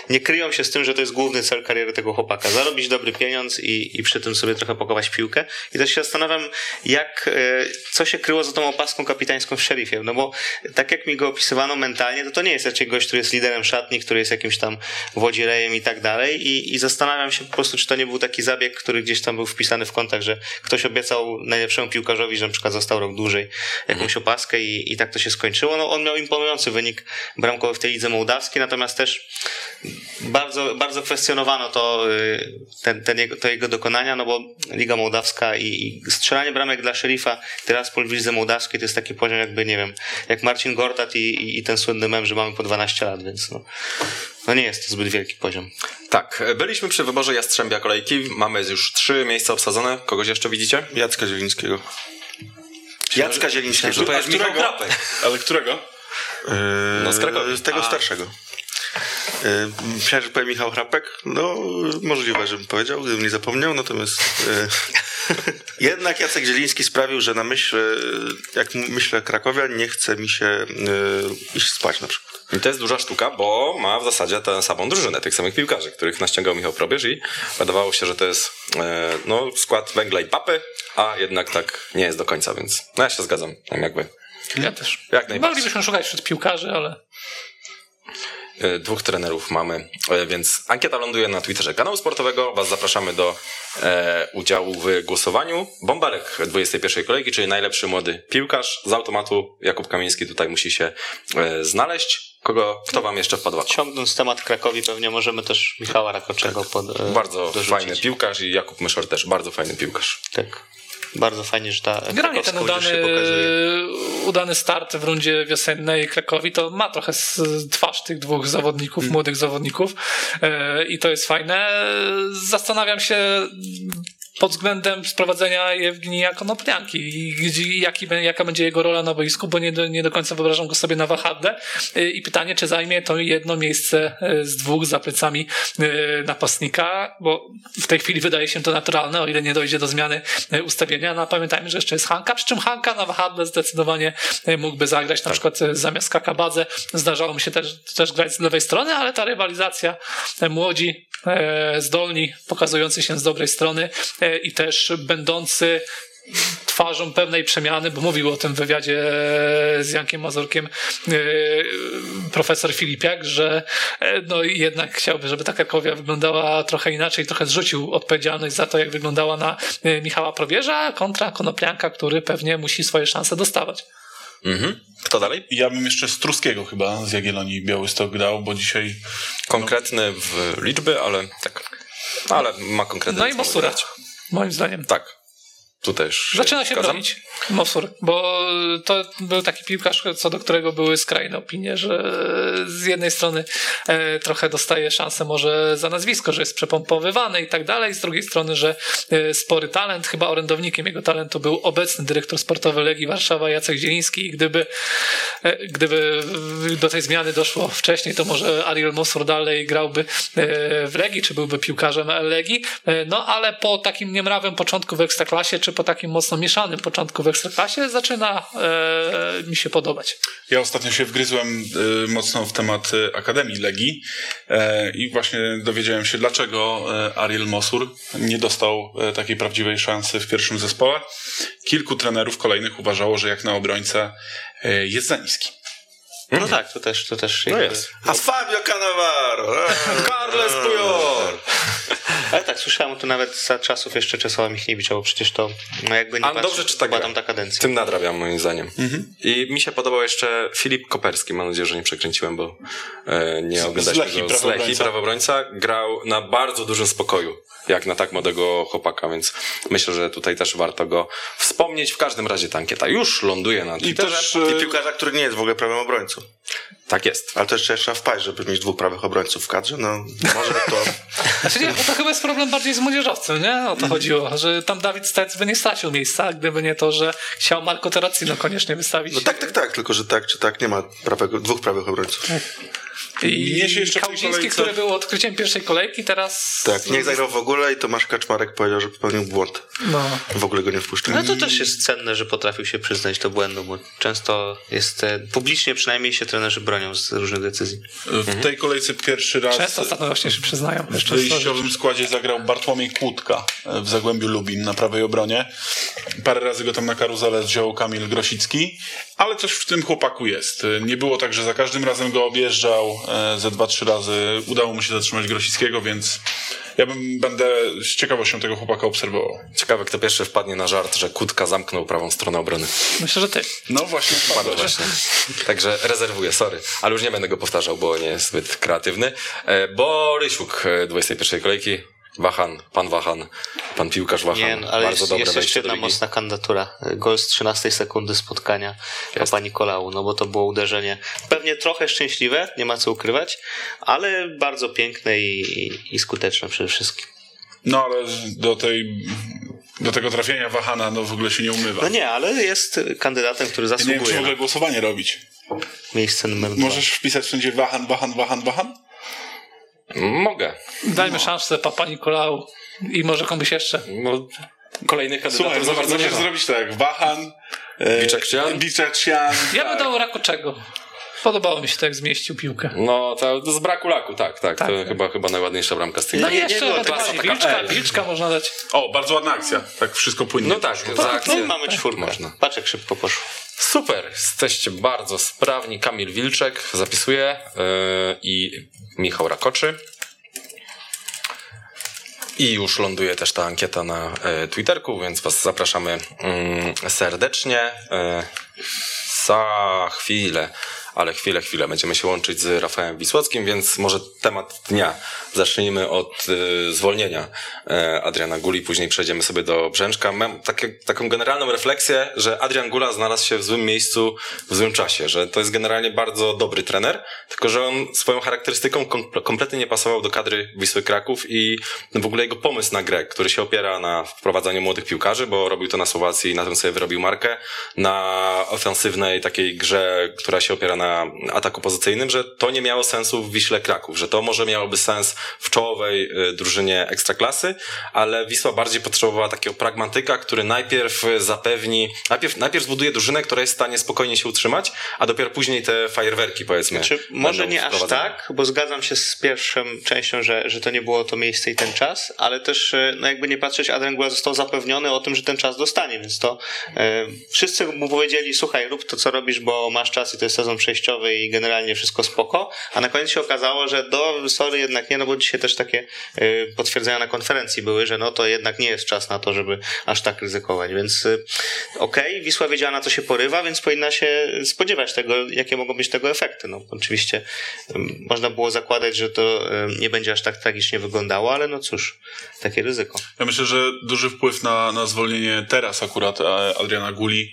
nie kryją się z tym, że to jest główny cel kariery tego chłopaka. Zarobić dobry pieniądz i, i przy tym sobie trochę pokować piłkę. I też się zastanawiam, jak, e, co się kryło za tą opaską kapitańską w Sheriffie, no bo tak jak mi go opisywano mentalnie, to to nie jest raczej gość, który jest liderem szatni, który jest jakimś tam wodzirejem i tak dalej i, i zastanawiam się po prostu, czy to nie był taki zabieg, który gdzieś tam był wpisany w kontakt, że ktoś obiecał najlepszemu piłkarzowi, że na przykład został rok dłużej jakąś opaskę i, i tak to się skończyło. No on miał imponujący wynik bramkowy w tej lidze mołdawskiej, natomiast też bardzo, bardzo kwestionowano to, y, ten, ten jego, to jego dokonania, no bo Liga Mołdawska i, i strzelanie bramek dla szeryfa teraz w lidze mołdawskiej to jest taki poziom jakby, nie wiem, jak Marcin Gortat i, i, i ten słynny mem, że mamy po 12 lat, więc no, no nie jest to zbyt wielki poziom. Tak, byliśmy przy wyborze Jastrzębia kolejki. Mamy już trzy miejsca obsadzone. Kogoś jeszcze widzicie? Jacka Zielińskiego. Jacka Zielińskiego. To jest Michał którego? Krapek. Ale którego? No z Krakowi. Z tego starszego. Yy, Myślałem, że powie Michał Hrapek. No, możliwe, żebym powiedział, gdybym nie zapomniał, natomiast yy, jednak Jacek Zieliński sprawił, że na myśl, yy, jak myślę Krakowia, nie chce mi się iść spać na przykład. I to jest duża sztuka, bo ma w zasadzie tę samą drużynę tych samych piłkarzy, których naściągał Michał Probierz i wydawało się, że to jest no, skład węgla i papy, a jednak tak nie jest do końca, więc no ja się zgadzam. Nie wiem jak wy. Ja też. Jak najbardziej. Moglibyśmy szukać wśród piłkarzy, ale Dwóch trenerów mamy, e, więc ankieta ląduje na Twitterze kanału sportowego. Was zapraszamy do e, udziału w głosowaniu. Bąbelek 21 kolejki, czyli najlepszy młody piłkarz. Z automatu Jakub Kamiński tutaj musi się e, znaleźć. Kogo, kto wam jeszcze wpadł? Ciągnąc temat Krakowi, pewnie możemy też Michała Rakoczego pod, e, Bardzo dorzucić. fajny piłkarz i Jakub Myszor też bardzo fajny piłkarz. Tak. Bardzo fajnie, że ta Generalnie ten udany, udany start w rundzie wiosennej Krakowi to ma trochę twarz tych dwóch zawodników, Mm. młodych zawodników e, i to jest fajne. Zastanawiam się pod względem sprowadzenia Jewgenija Konoplianki i gdzie, jaki, jaka będzie jego rola na boisku, bo nie do, nie do końca wyobrażam go sobie na wahadle E, i pytanie, czy zajmie to jedno miejsce e, z dwóch za plecami e, napastnika, bo w tej chwili wydaje się to naturalne, o ile nie dojdzie do zmiany ustawienia. No a pamiętajmy, że jeszcze jest Hanka, przy czym Hanka na wahadle zdecydowanie mógłby zagrać na przykład e, zamiast Kakabadze. Zdarzało mi się też, też grać z lewej strony, ale ta rywalizacja młodzi, zdolni, pokazujący się z dobrej strony i też będący twarzą pewnej przemiany, bo mówił o tym w wywiadzie z Jankiem Mazurkiem e, profesor Filipiak, że e, no jednak chciałby, żeby ta Krakowia wyglądała trochę inaczej, trochę zrzucił odpowiedzialność za to, jak wyglądała na e, Michała Probierza kontra Konoplianka, który pewnie musi swoje szanse dostawać. Mhm. Kto dalej? Ja bym jeszcze Struskiego chyba z Jagiellonii Białystok dał, bo dzisiaj Konkretny w liczby, ale tak. Ale ma konkretny. No i grać. Moim zdaniem. Tak. Tu też. Zaczyna się zgadzam. bronić Mosur, bo to był taki piłkarz, co do którego były skrajne opinie, że z jednej strony e, trochę dostaje szansę może za nazwisko, że jest przepompowywany i tak dalej, z drugiej strony, że e, spory talent, chyba orędownikiem jego talentu był obecny dyrektor sportowy Legii Warszawa Jacek Zieliński i gdyby, e, gdyby do tej zmiany doszło wcześniej, to może Ariel Mosur dalej grałby w Legii, czy byłby piłkarzem Legii, no ale po takim niemrawym początku w Ekstraklasie, czy po takim mocno mieszanym początku w Ekstraklasie zaczyna e, mi się podobać. Ja ostatnio się wgryzłem y, mocno w temat y, Akademii Legii e, i właśnie dowiedziałem się, dlaczego e, Ariel Mosur nie dostał e, takiej prawdziwej szansy w pierwszym zespole. Kilku trenerów kolejnych uważało, że jak na obrońcę e, jest za niski. No tak, to też, to też No jest. A Fabio Cannavaro! Carles Puyol! Ale tak, słyszałem to nawet za czasów jeszcze Czesława Michniewicza, bo przecież to no jakby nie A patrzeć, dobrze czyta była tam ta kadencja. Tym nadrabiam moim zdaniem. I mi się podobał jeszcze Filip Koperski. Mam nadzieję, że nie przekręciłem, bo e, nie oglądaliśmy go. Z Lechii, prawobrońca. prawobrońca. Grał na bardzo dużym spokoju, jak na tak młodego chłopaka, więc myślę, że tutaj też warto go wspomnieć. W każdym razie ta ankieta już ląduje na I Twitterze. też I e, piłkarza, który nie jest w ogóle prawym obrońcą. Tak jest. Ale to jeszcze trzeba wpaść, żeby mieć dwóch prawych obrońców w kadrze. No, może to... Znaczy nie, bo to chyba jest problem bardziej z młodzieżowcem, nie? O to chodziło, że tam Dawid Stec by nie stracił miejsca, gdyby nie to, że chciał Marco Terracino koniecznie wystawić. No tak, tak, tak, tylko że tak czy tak nie ma prawego, dwóch prawych obrońców. I Mnie się jeszcze Kałuziński, kolejce- który był odkryciem pierwszej kolejki, teraz... Tak, nie zagrał w ogóle i Tomasz Kaczmarek powiedział, że popełnił błąd. No. W ogóle go nie wpuszczał. No to też jest cenne, że potrafił się przyznać do błędu, bo często jest, e, publicznie przynajmniej się trenerzy bronią z różnych decyzji. W tej kolejce pierwszy raz Często ostatnio właśnie się przyznają. w wyjściowym składzie zagrał Bartłomiej Kłódka w Zagłębiu Lubin na prawej obronie. Parę razy go tam na karuzelę wziął Kamil Grosicki, ale coś w tym chłopaku jest. Nie było tak, że za każdym razem go objeżdżał, e, ze dwa, trzy razy udało mu się zatrzymać Grosickiego, więc ja bym, będę z ciekawością tego chłopaka obserwował. Ciekawe, kto pierwszy wpadnie na żart, że Kutka zamknął prawą stronę obrony. Myślę, że ty. No właśnie, wpadł Właśnie. Także rezerwuję, sorry. Ale już nie będę go powtarzał, bo nie jest zbyt kreatywny. E, Borysiuk, e, 21 kolejki. Wahan, pan Wahan, pan piłkarz Wahan. Nie, no, ale Bardzo jest, dobre jest jeszcze jedna mocna kandydatura. Gol z 13 sekundy spotkania Papa Nikolału, no bo to było uderzenie pewnie trochę szczęśliwe, nie ma co ukrywać, ale bardzo piękne i, i, i skuteczne przede wszystkim. No ale do tej, do tego trafienia Wahana no w ogóle się nie umywa. No nie, ale jest kandydatem, który Ja nie wiem, czy w zasługuje ogóle głosowanie robić. miejsce numer dwa. Możesz wpisać wszędzie Wahan, Wahan, Wahan, Wahan? Mogę. Dajmy szansę Papa Nikolał i może komuś jeszcze. No, kolejnych Słuchaj, kandydatów za bardzo nie możesz zrobić tak. Wahan, e, Biczeksian? Biczeksian. Ja bym tak. dał Rakoczego. Podobało mi się to, jak zmieścił piłkę. No, to z braku laku, tak, tak. Tak. To chyba, chyba najładniejsza bramka z tej No i jeszcze było ewentualnie taka Wilczka. Wilczka można dać. O, bardzo ładna akcja. Tak wszystko płynnie. No tak, za No akcję. i mamy czwórkę. Można. Patrz jak szybko poszło. Super, jesteście bardzo sprawni. Kamil Wilczek zapisuje yy, i Michał Rakoczy. I już ląduje też ta ankieta na e, Twitterku, więc Was zapraszamy mm, serdecznie. E, za chwilę, ale chwilę, chwilę będziemy się łączyć z Rafałem Wisłockim, więc może temat dnia. Zacznijmy od e, zwolnienia e, Adriana Guli, później przejdziemy sobie do Brzęczka. Mam takie, taką generalną refleksję, że Adrian Gula znalazł się w złym miejscu w złym czasie, że to jest generalnie bardzo dobry trener, tylko że on swoją charakterystyką kom- kompletnie nie pasował do kadry Wisły Kraków i w ogóle jego pomysł na grę, który się opiera na wprowadzaniu młodych piłkarzy, bo robił to na Słowacji i na tym sobie wyrobił markę, na ofensywnej takiej grze, która się opiera na ataku pozycyjnym, że to nie miało sensu w Wiśle Kraków, że to może miałoby sens w czołowej y, drużynie ekstraklasy, ale Wisła bardziej potrzebowała takiego pragmatyka, który najpierw zapewni, najpierw, najpierw zbuduje drużynę, która jest w stanie spokojnie się utrzymać, a dopiero później te fajerwerki powiedzmy. Czy może nie aż tak, bo zgadzam się z pierwszą częścią, że, że to nie było to miejsce i ten czas, ale też e, no jakby nie patrzeć, Adrian Gula został zapewniony o tym, że ten czas dostanie, więc to e, wszyscy mu powiedzieli, słuchaj, rób to, co robisz, bo masz czas i to jest sezon przejściowy i generalnie wszystko spoko, a na koniec się okazało, że do, sorry, jednak nie, no bo dzisiaj też takie e, potwierdzenia na konferencji były, że no to jednak nie jest czas na to, żeby aż tak ryzykować, więc e, okej, Wisła wiedziała na co się porywa, więc powinna się spodziewać tego, jakie mogą być tego efekty. No, oczywiście można było zakładać, że to nie będzie aż tak tragicznie wyglądało, ale no cóż, takie ryzyko. Ja myślę, że duży wpływ na, na zwolnienie teraz akurat e, Adriana Guli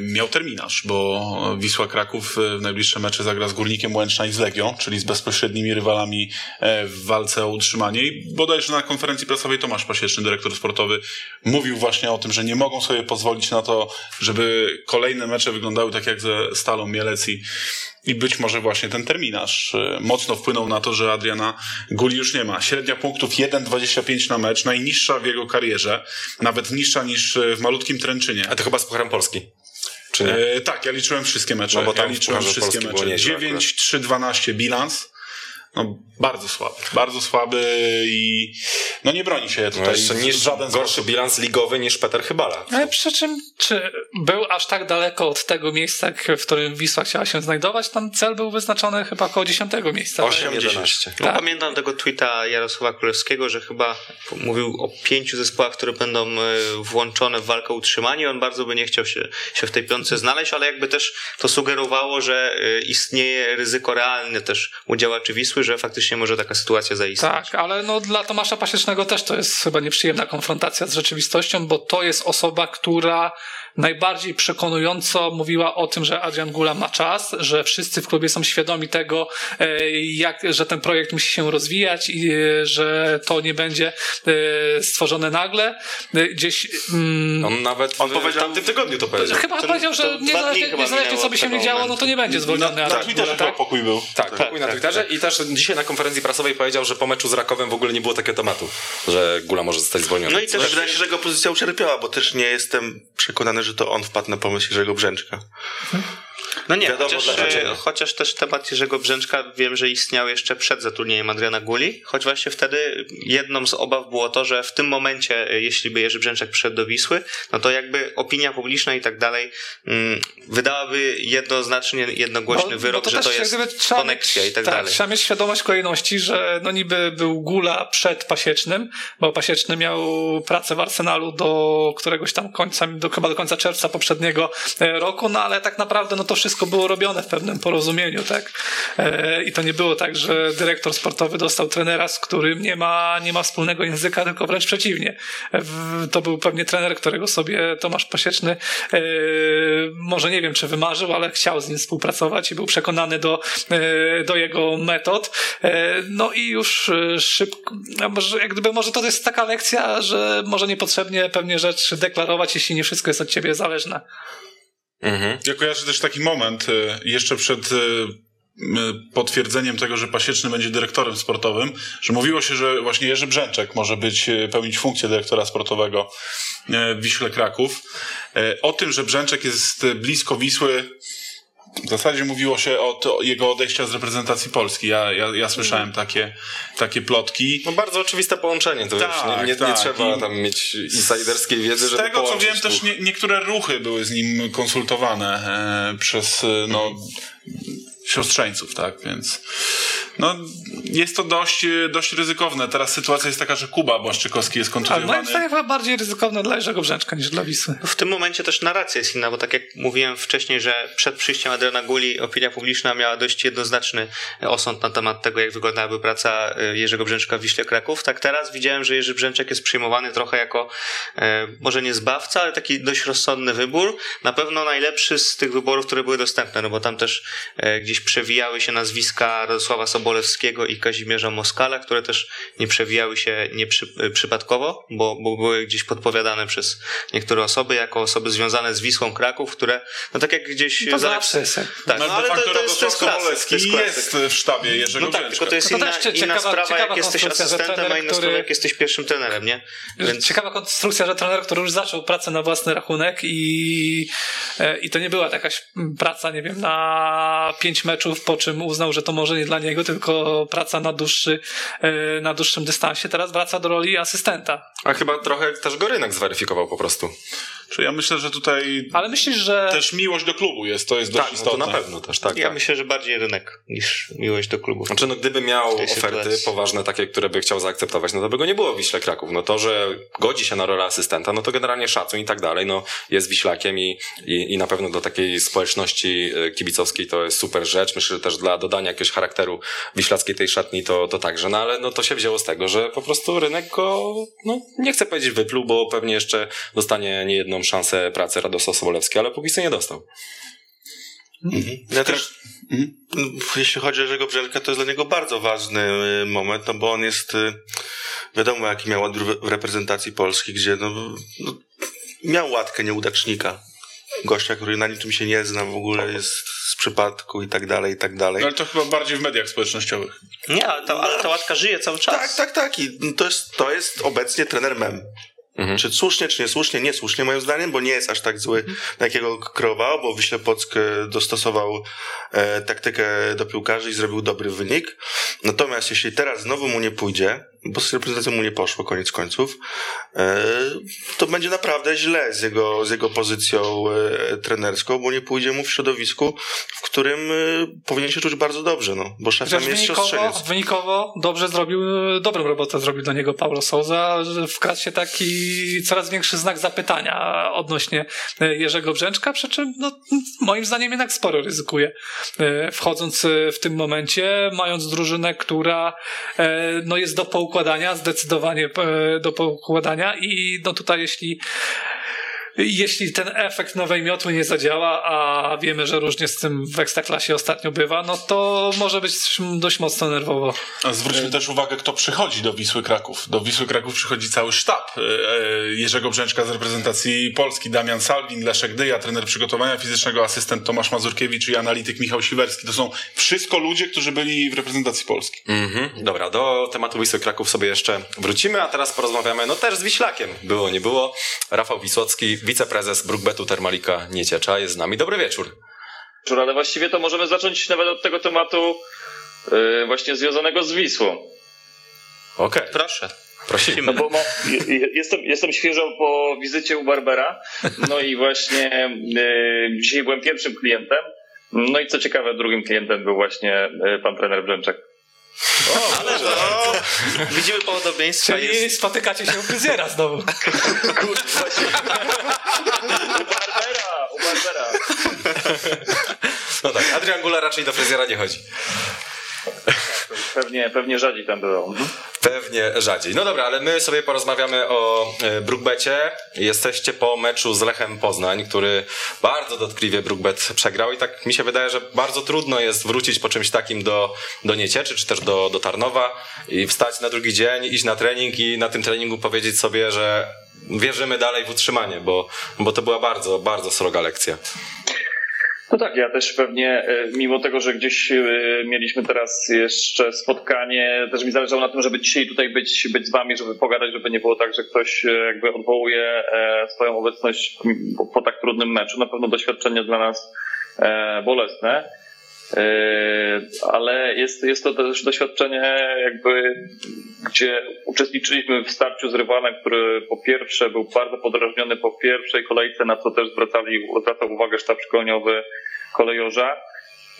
miał terminarz, bo Wisła Kraków e, w najbliższe mecze zagra z Górnikiem Łęczna i z Legią, czyli z bezpośrednimi rywalami e, w walce o utrzymanie. I bodajże na konferencji prasowej Tomasz Pasieczny, dyrektor sportowy, mówił właśnie o tym, że nie mogą sobie pozwolić na to, żeby kolejne mecze wyglądały tak jak ze Stalą Mielec i i być może właśnie ten terminarz e, mocno wpłynął na to, że Adriana Guli już nie ma. Średnia punktów 1,25 na mecz, najniższa w jego karierze, nawet niższa niż e, w malutkim Tręczynie. A to chyba z Pucharem Polski. Czy nie? E, tak, ja liczyłem wszystkie mecze. No bo tam ja liczyłem wszystkie mecze. nieźle 9, 3, 12 bilans. No, bardzo słaby. Bardzo słaby i no nie broni się No tutaj jeszcze niż żaden gorszy sposób. bilans ligowy niż Peter Chybala. Ale przy czym, czy był aż tak daleko od tego miejsca, w którym Wisła chciała się znajdować? Tam cel był wyznaczony chyba około 10 miejsca. 8, 11. No, Tak. Pamiętam tego tweeta Jarosława Królewskiego, że chyba mówił o pięciu zespołach, które będą e, włączone w walkę o utrzymanie. On bardzo by nie chciał się, się w tej piątce znaleźć, ale jakby też to sugerowało, że e, istnieje ryzyko realne też u działaczy Wisły, że faktycznie może taka sytuacja zaistnieć. Tak, ale no dla Tomasza Pasiecznego też to jest chyba nieprzyjemna konfrontacja z rzeczywistością, bo to jest osoba, która najbardziej przekonująco mówiła o tym, że Adrian Gula ma czas, że wszyscy w klubie są świadomi tego, e, jak, że ten projekt musi się rozwijać i e, że to nie będzie e, stworzone nagle. Gdzieś. Mm, On nawet on powiedział, w tamtym tygodniu to powiedział. Chyba powiedział, że niezależnie, co by się nie działo, no to nie będzie zwolniony. Na, na Twitterze tak? pokój był. Tak, tak pokój na tak, Twitterze tak. i też dzisiaj na konferencji prasowej powiedział, że po meczu z Rakowem w ogóle nie było takiego tematu, że Gula może zostać zwolniony. No i też wydaje się, że jego pozycja ucierpiała, bo też nie jestem przekonany, że to on wpadł na pomysł Jerzego Brzęczka. Hmm? No nie, Wiadomo, chociaż, e, chociaż też temat Jerzego Brzęczka wiem, że istniał jeszcze przed zatrudnieniem Adriana Guli, choć właśnie wtedy jedną z obaw było to, że w tym momencie, e, jeśli by Jerzy Brzęczek przyszedł do Wisły, no to jakby opinia publiczna i tak dalej mm, wydałaby jednoznacznie jednogłośny bo, wyrok, bo to że to jest koneksja mieć, i tak, tak dalej. Trzeba mieć świadomość kolejności, że no niby był Gula przed Pasiecznym, bo Pasieczny miał pracę w Arsenalu do któregoś tam końca, do, chyba do końca czerwca poprzedniego e, roku, no ale tak naprawdę no to wszystko było robione w pewnym porozumieniu, tak? E, I to nie było tak, że dyrektor sportowy dostał trenera, z którym nie ma, nie ma wspólnego języka, tylko wręcz przeciwnie. To był pewnie trener, którego sobie Tomasz Pasieczny e, może nie wiem, czy wymarzył, ale chciał z nim współpracować i był przekonany do, e, do jego metod. No i już szybko, może, jak gdyby może to jest taka lekcja, że może niepotrzebnie pewnie rzecz deklarować, jeśli nie wszystko jest od ciebie zależne. Mhm. Ja kojarzę też taki moment e, jeszcze przed e, potwierdzeniem tego, że Pasieczny będzie dyrektorem sportowym, że mówiło się, że właśnie Jerzy Brzęczek może być, pełnić funkcję dyrektora sportowego w Wiśle Kraków. O tym, że Brzęczek jest blisko Wisły, w zasadzie mówiło się o, to, jego odejścia z reprezentacji Polski. Ja, ja, ja słyszałem takie, takie plotki. No bardzo oczywiste połączenie. To tak, wiesz, nie, nie, tak. nie trzeba tam mieć insiderskiej wiedzy, z żeby Z tego co wiem, też nie, niektóre ruchy były z nim konsultowane e, przez no, siostrzeńców, tak, więc no, jest to dość, dość ryzykowne. Teraz sytuacja jest taka, że Kuba Błaszczykowski jest kontuzjowany. Ale moim chyba bardziej ryzykowne dla Jerzego Brzęczka niż dla Wisły. W tym momencie też narracja jest inna, bo tak jak mówiłem wcześniej, że przed przyjściem Adriana Guli opinia publiczna miała dość jednoznaczny osąd na temat tego, jak wyglądałaby praca e, Jerzego Brzęczka w Wiśle Kraków. Tak teraz widziałem, że Jerzy Brzęczek jest przyjmowany trochę jako e, może nie zbawca, ale taki dość rozsądny wybór. Na pewno najlepszy z tych wyborów, które były dostępne, no bo tam też e, gdzieś przewijały się nazwiska Radosława Sobolewskiego i Kazimierza Moskala, które też nie przewijały się nie przy, przypadkowo, bo, bo były gdzieś podpowiadane przez niektóre osoby jako osoby związane z Wisłą Kraków, które, no tak jak gdzieś... To zawsze jest. Tak, no, no ale to, to, jest, to jest klasyk. jest, jest w sztabie Jerzego No tak, tylko to jest inna, to inna sprawa, jak jesteś asystentem, a inna sprawa, jak jesteś pierwszym trenerem, nie? Więc... Ciekawa konstrukcja, że trener, który już zaczął pracę na własny rachunek i, e, i to nie była jakaś praca, nie wiem, na pięć meczów, po czym uznał, że to może nie dla niego, tylko praca na, dłuższy, e, na dłuższym dystansie. Teraz wraca do roli asystenta. A chyba trochę też go rynek zweryfikował po prostu. Czy ja myślę, że tutaj. Ale myślisz, że. Też miłość do klubu jest, to jest dość tak, istotne. No to na pewno też, tak. Ja tak. myślę, że bardziej rynek niż miłość do klubu. Znaczy, no gdyby miał oferty sytuacji. poważne, takie, które by chciał zaakceptować, no to by go nie było w Wiśle Kraków. No to, że godzi się na rolę asystenta, no to generalnie szacun i tak dalej, no jest Wiślakiem i, i, i na pewno do takiej społeczności e, kibicowskiej to jest super rzecz. Myślę, że też dla dodania jakiegoś charakteru wiślackiej tej szatni to, to także, no ale no to się wzięło z tego, że po prostu rynek go, no nie chcę powiedzieć wypluł, bo pewnie jeszcze dostanie niejedną szansę pracy Radosław Sobolewski, ale póki co nie dostał. Mhm. Ja też, mhm. jeśli chodzi o Jerzego Brzelka, to jest dla niego bardzo ważny y, moment, no bo on jest, y, wiadomo jaki miał w reprezentacji Polski, gdzie no, no, miał łatkę nieudacznika. Gościa, który na niczym się nie zna, w ogóle jest z przypadku i tak dalej, i tak dalej. Ale to chyba bardziej w mediach społecznościowych. Nie, ale ta, ale ta łatka żyje cały czas. Tak, tak, tak. I to jest, to jest obecnie trener mem. Mhm. Czy słusznie, czy niesłusznie? Niesłusznie moim zdaniem, bo nie jest aż tak zły, na jakiego kreował, bo Wiśle Płock e, dostosował e, taktykę do piłkarzy i zrobił dobry wynik. Natomiast jeśli teraz znowu mu nie pójdzie, bo z reprezentacją mu nie poszło koniec końców, e, to będzie naprawdę źle z jego, z jego pozycją e, trenerską, bo nie pójdzie mu w środowisku, w którym e, powinien się czuć bardzo dobrze, no, bo szefem jest wynikowo, Wynikowo dobrze zrobił, dobrą robotę zrobił dla niego Paulo Souza, wkradł się taki coraz większy znak zapytania odnośnie Jerzego Brzęczka, przy czym no, moim zdaniem jednak sporo ryzykuje wchodząc w tym momencie, mając drużynę, która no, jest do poukładania, zdecydowanie e, do poukładania. I no tutaj jeśli jeśli ten efekt nowej miotły nie zadziała, a wiemy, że różnie z tym w Ekstraklasie ostatnio bywa, no to może być dość mocno nerwowo. A zwróćmy też uwagę, kto przychodzi do Wisły Kraków. Do Wisły Kraków przychodzi cały sztab e, e, Jerzego Brzęczka z reprezentacji Polski, Damian Salwin, Leszek Dyja, trener przygotowania fizycznego, asystent Tomasz Mazurkiewicz i analityk Michał Siwerski. To są wszystko ludzie, którzy byli w reprezentacji Polski. Mhm, dobra, do tematu Wisły Kraków sobie jeszcze wrócimy, a teraz porozmawiamy, no też z Wiślakiem. Było, nie było. Rafał Wisłocki, wiceprezes Brookbetu Termalika Nieciecza jest z nami. Dobry wieczór. Ale właściwie to możemy zacząć nawet od tego tematu yy, właśnie związanego z Wisłą. Okej, okay. Proszę. Prosimy. No bo jestem, jestem świeżo po wizycie u Barbera, no i właśnie yy, dzisiaj byłem pierwszym klientem, no i co ciekawe drugim klientem był właśnie yy, pan trener Brzęczek. O, ale to, widzimy podobieństwa. Czyli jest... spotykacie się u fryzjera znowu. Kurwa, u Barbera, u Barbera. No tak, Adrian Gula raczej do fryzjera nie chodzi. Pewnie, pewnie rzadziej tam było. Mhm. Pewnie rzadziej. No dobra, ale my sobie porozmawiamy o e, Brookbecie. Jesteście po meczu z Lechem Poznań, który bardzo dotkliwie Brookbet przegrał i tak mi się wydaje, że bardzo trudno jest wrócić po czymś takim do, do Niecieczy, czy też do, do Tarnowa i wstać na drugi dzień, iść na trening i na tym treningu powiedzieć sobie, że wierzymy dalej w utrzymanie, bo, bo to była bardzo, bardzo sroga lekcja. No tak, ja też pewnie, e, mimo tego, że gdzieś e, mieliśmy teraz jeszcze spotkanie, też mi zależało na tym, żeby dzisiaj tutaj być, być z wami, żeby pogadać, żeby nie było tak, że ktoś e, jakby odwołuje swoją obecność po tak trudnym meczu. Na pewno doświadczenie dla nas bolesne. Ale jest, jest to też doświadczenie, jakby, gdzie uczestniczyliśmy w starciu z rywalem, który po pierwsze był bardzo podrażniony po pierwszej kolejce, na co też zwracali, zwracał uwagę sztab szkoleniowy kolejorza.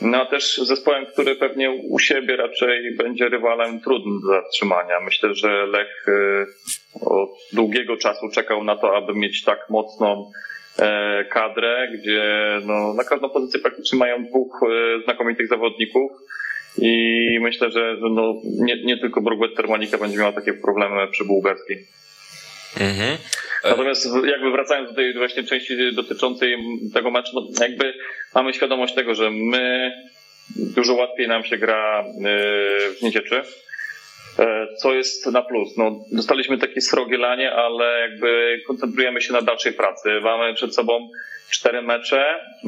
No a też zespołem, który pewnie u siebie raczej będzie rywalem trudnym do zatrzymania. Myślę, że Lech od długiego czasu czekał na to, aby mieć tak mocną kadrę, gdzie no, na każdą pozycję praktycznie mają dwóch e, znakomitych zawodników. I myślę, że no, nie, nie tylko Brookbet Termalika będzie miała takie problemy przy bułgarskiej. Mhm. Natomiast jakby wracając do tej właśnie części dotyczącej tego meczu, no jakby mamy świadomość tego, że my dużo łatwiej nam się gra e, w Niecieczy E, co jest na plus? No, dostaliśmy takie srogie lanie, ale jakby koncentrujemy się na dalszej pracy. Mamy przed sobą cztery mecze,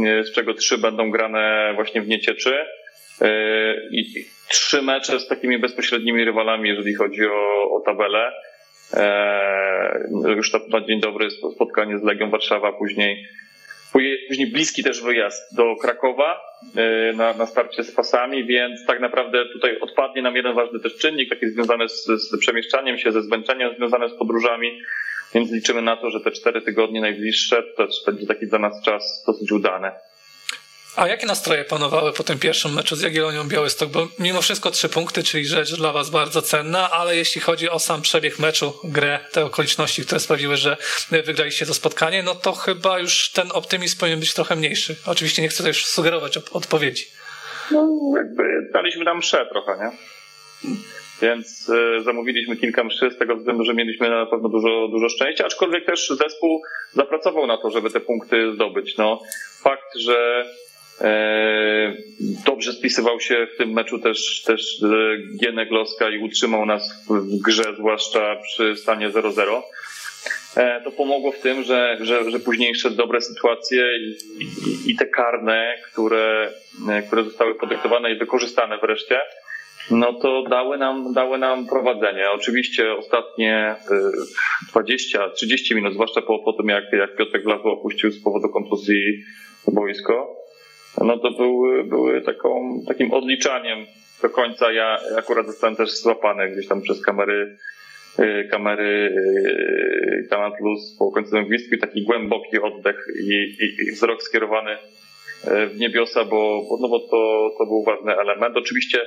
e, z czego trzy będą grane właśnie w Niecieczy. E, I trzy mecze z takimi bezpośrednimi rywalami, jeżeli chodzi o, o tabelę. Już na dzień dobry spotkanie z Legią Warszawa, później Później bliski też wyjazd do Krakowa e, na, na starcie z pasami, więc tak naprawdę tutaj odpadnie nam jeden ważny też czynnik, taki związany z, z przemieszczaniem się, ze zmęczeniem związane z podróżami, więc liczymy na to, że te cztery tygodnie najbliższe to będzie taki dla nas czas dosyć udany. A jakie nastroje panowały po tym pierwszym meczu z Jagiellonią Białystok? Bo mimo wszystko trzy punkty, czyli rzecz dla was bardzo cenna, ale jeśli chodzi o sam przebieg meczu, grę, te okoliczności, które sprawiły, że wygraliście to spotkanie, no to chyba już ten optymizm powinien być trochę mniejszy. Oczywiście nie chcę już sugerować odpowiedzi. No jakby daliśmy tam mszę trochę, nie? Więc y, zamówiliśmy kilka mszy z tego względu, że mieliśmy na pewno dużo, dużo szczęścia, aczkolwiek też zespół zapracował na to, żeby te punkty zdobyć. No, fakt, że dobrze spisywał się w tym meczu też, też e, Gienek Loska i utrzymał nas w grze, zwłaszcza przy stanie 0-0. E, to pomogło w tym, że, że, że późniejsze dobre sytuacje i, i, i te karne, które, które zostały podyktowane i wykorzystane wreszcie, no to dały nam, dały nam prowadzenie. Oczywiście ostatnie 20-30 minut, zwłaszcza po, po tym, jak, jak Piotrek Blazo opuścił z powodu kontuzji boisko, no to były, były taką, takim odliczaniem do końca. Ja akurat zostałem też złapany gdzieś tam przez kamery y, kamery y, Kanal Plus po końcowym gwizdku taki głęboki oddech i, i, i wzrok skierowany y, w niebiosa, bo, no bo to, to był ważny element. Oczywiście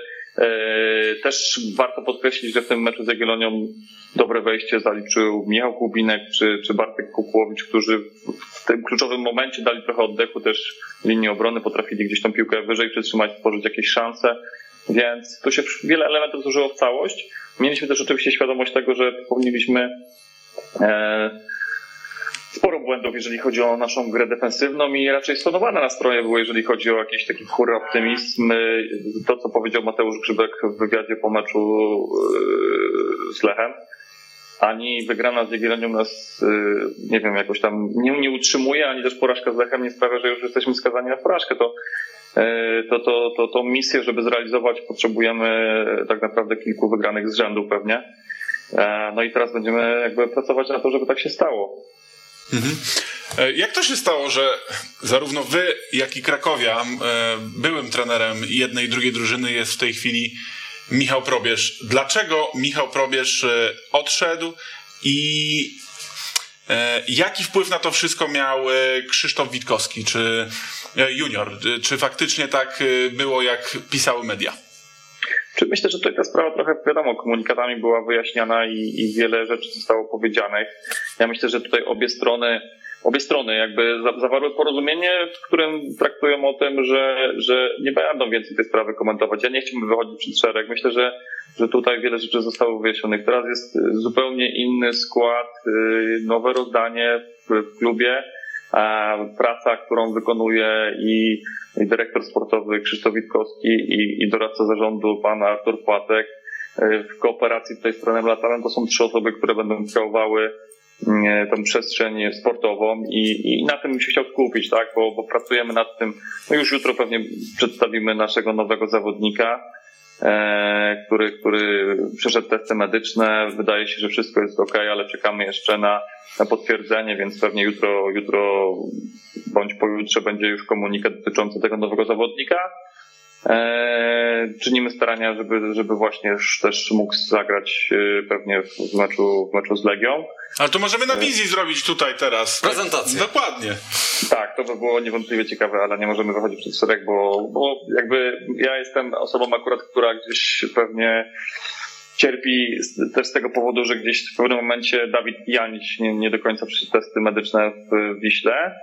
też warto podkreślić, że w tym meczu z Jagiellonią dobre wejście zaliczył Michał Kubinek czy, czy Bartek Kukłowicz, którzy w tym kluczowym momencie dali trochę oddechu też linii obrony, potrafili gdzieś tą piłkę wyżej przytrzymać, stworzyć jakieś szanse, więc tu się wiele elementów złożyło w całość. Mieliśmy też oczywiście świadomość tego, że powinniśmy e, sporo błędów, jeżeli chodzi o naszą grę defensywną i raczej stonowane nastroje były, jeżeli chodzi o jakiś taki hura optymizm. To, co powiedział Mateusz Grzybek w wywiadzie po meczu y, z Lechem, ani wygrana z Jagiellonią nas, y, nie wiem, jakoś tam nie, nie utrzymuje, ani też porażka z Lechem nie sprawia, że już jesteśmy skazani na porażkę. To, y, to, to, to, tą misję, żeby zrealizować, potrzebujemy tak naprawdę kilku wygranych z rzędu pewnie. E, No i teraz będziemy jakby pracować na to, żeby tak się stało. E, Jak to się stało, że zarówno wy, jak i Krakowian, e, byłym trenerem jednej i drugiej drużyny jest w tej chwili Michał Probierz? Dlaczego Michał Probierz e, odszedł i jaki wpływ na to wszystko miał Krzysztof Witkowski, czy junior? Czy faktycznie tak było, jak pisały media? Czy myślę, że tutaj ta sprawa trochę, wiadomo, komunikatami była wyjaśniana i, i wiele rzeczy zostało powiedzianych. Ja myślę, że tutaj obie strony, obie strony jakby za- zawarły porozumienie, w którym traktują o tym, że, że nie będą więcej tej sprawy komentować. Ja nie chciałbym wychodzić przed szereg. Myślę, że, że tutaj wiele rzeczy zostało wyjaśnionych. Teraz jest y, zupełnie inny skład, y, nowe rozdanie w, klubie. A praca, którą wykonuje i, i dyrektor sportowy Krzysztof Witkowski i, i doradca zarządu pan Artur Płatek y, w kooperacji tutaj z trenerem Latarem, to są trzy osoby, które będą kreowały mm, tę przestrzeń sportową i, i na tym bym się chciał skupić, tak, bo, bo pracujemy nad tym, no już jutro pewnie przedstawimy naszego nowego zawodnika, e, który, który przeszedł testy medyczne, wydaje się, że wszystko jest ok, ale czekamy jeszcze na, na potwierdzenie, więc pewnie jutro, jutro bądź pojutrze będzie już komunikat dotyczący tego nowego zawodnika. E, czynimy starania, żeby, żeby właśnie już też mógł zagrać e, pewnie w meczu, w meczu z Legią. Ale to możemy na wizji zrobić tutaj teraz. Prezentację. Dokładnie. Tak, to by było niewątpliwie ciekawe, ale nie możemy wychodzić przed szereg, bo, bo jakby ja jestem osobą akurat, która gdzieś pewnie cierpi z, też z tego powodu, że gdzieś w pewnym momencie Dawid Janić nie, nie do końca przyszedł testy medyczne w Wiśle.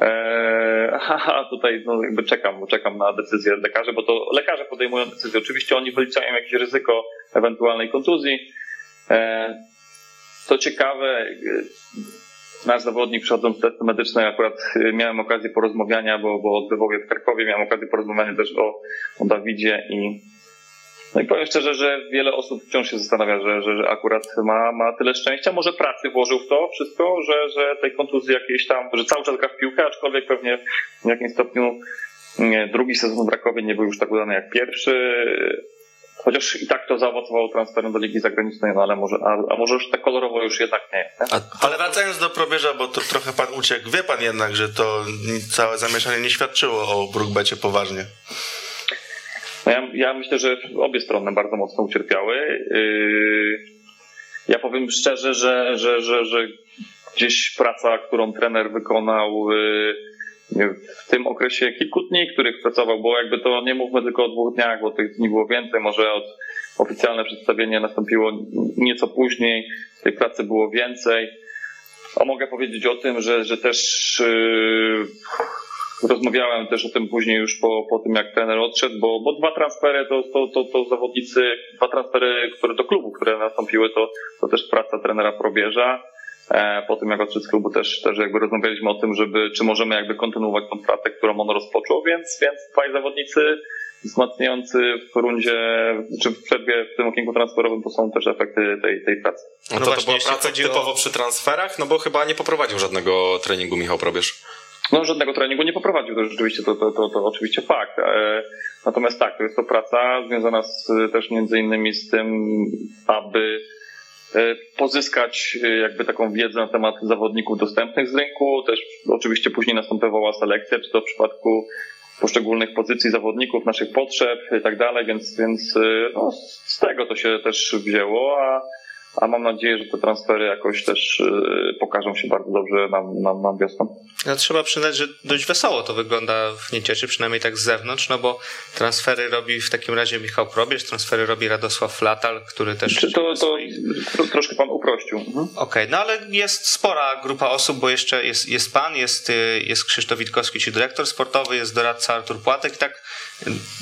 Eee, a tutaj no, jakby czekam, czekam na decyzję lekarzy, bo to lekarze podejmują decyzję. Oczywiście oni wyliczają jakieś ryzyko ewentualnej kontuzji. Eee, co ciekawe, y, nasz zawodnik przechodząc testy medyczne, akurat y, miałem okazję porozmawiania, bo, bo odbywał je w Krakowie, miałem okazję porozmawiania też o, o Dawidzie i no i powiem szczerze, że wiele osób wciąż się zastanawia, że, że, że akurat ma, ma tyle szczęścia. Może pracy włożył w to wszystko, że, że tej kontuzji jakiejś tam, że cały czas gra w piłkę, aczkolwiek pewnie w jakimś stopniu nie, drugi sezon w Rakowie nie był już tak udany jak pierwszy. Chociaż i tak to zaowocowało transferem do Ligi Zagranicznej, no ale może, a, a może już tak kolorowo już jednak nie. nie? A, ale wracając do probierza, bo to trochę pan uciekł, wie pan jednak, że to całe zamieszanie nie świadczyło o Brookbecie poważnie. No ja, ja myślę, że obie strony bardzo mocno ucierpiały. Yy, Ja powiem szczerze, że, że, że, że gdzieś praca, którą trener wykonał yy, w tym okresie kilku dni, których pracował, bo jakby to nie mówmy tylko o dwóch dniach, bo tych dni było więcej, może od oficjalne przedstawienie nastąpiło nieco później, tej pracy było więcej. A mogę powiedzieć o tym, że, że też yy, rozmawiałem też o tym później już po, po tym, jak trener odszedł, bo, bo dwa transfery to, to, to, to zawodnicy, dwa transfery, które do klubu, które nastąpiły, to, to też praca trenera Probierza. E, po tym, jak odszedł z klubu, też, też jakby rozmawialiśmy o tym, żeby, czy możemy jakby kontynuować tą pracę, którą on rozpoczął, więc, więc dwaj zawodnicy wzmacniający w rundzie, czy w przerwie w tym okienku transferowym, to są też efekty tej, tej pracy. No, No to, właśnie, to była praca chodzi o- typowo przy transferach, no bo chyba nie poprowadził żadnego treningu Michał Probierz. No, żadnego treningu nie poprowadził, to rzeczywiście to, to, to, to oczywiście fakt. E, Natomiast tak, to jest to praca związana z, też między innymi z tym, aby e, pozyskać e, jakby taką wiedzę na temat zawodników dostępnych z rynku. Też oczywiście później następowała selekcja, czy to w przypadku poszczególnych pozycji zawodników, naszych potrzeb i tak dalej, więc, więc no, z tego to się też wzięło, a, a mam nadzieję, że te transfery jakoś też e, pokażą się bardzo dobrze nam, nam, nam wiosną. No, trzeba przyznać, że dość wesoło to wygląda w Niecieczy, przynajmniej tak z zewnątrz, no bo transfery robi w takim razie Michał Probierz, transfery robi Radosław Flatal, który też... Czy to, to tro, troszkę pan uprościł. Mhm. Okej, no ale jest spora grupa osób, bo jeszcze jest, jest pan, jest, y, jest Krzysztof Witkowski, czyli dyrektor sportowy, jest doradca Artur Płatek tak y,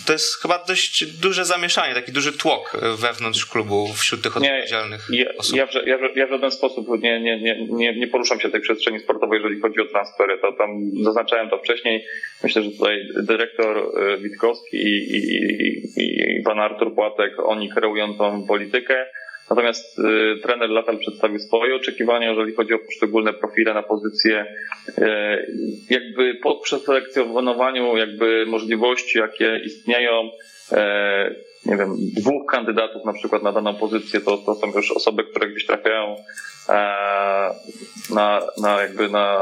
to jest chyba dość duże zamieszanie, taki duży tłok y, wewnątrz klubu wśród tych Nie, odpowiedzialnych. ja, osób. ja, w, ja, ja w żaden sposób nie, nie, nie, nie, nie poruszam się tej przestrzeni sportowej, jeżeli chodzi o transfery. To tam zaznaczałem to wcześniej. Myślę, że tutaj dyrektor e, Witkowski i, i, i, i pan Artur Płatek, oni kreują tą politykę. Natomiast y, trener Latal przedstawił swoje oczekiwania, jeżeli chodzi o poszczególne profile na pozycję. E, jakby po przeselekcjonowaniu jakby możliwości, jakie istnieją, e, nie wiem, dwóch kandydatów na przykład na daną pozycję, to, to są już osoby, które gdzieś trafiają e, na, na jakby na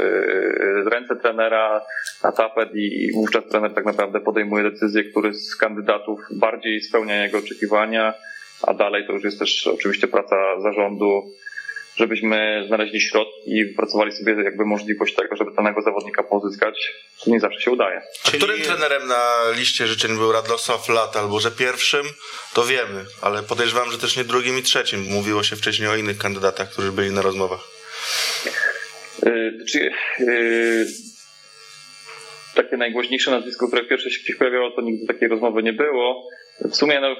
e, ręce trenera, na tapet i, i wówczas trener tak naprawdę podejmuje decyzję, który z kandydatów bardziej spełnia jego oczekiwania, a dalej to już jest też oczywiście praca zarządu, żebyśmy znaleźli środki i wypracowali sobie jakby możliwość tego, żeby danego zawodnika pozyskać, co nie zawsze się udaje. A którym trenerem na liście życzeń był Radosław Lat, albo że pierwszym, to wiemy, ale podejrzewam, że też nie drugim i trzecim. Mówiło się wcześniej o innych kandydatach, którzy byli na rozmowach. Yy, Czy, yy, takie najgłośniejsze nazwisko, które pierwsze się gdzieś pojawiało, to nigdy takiej rozmowy nie było. W sumie no,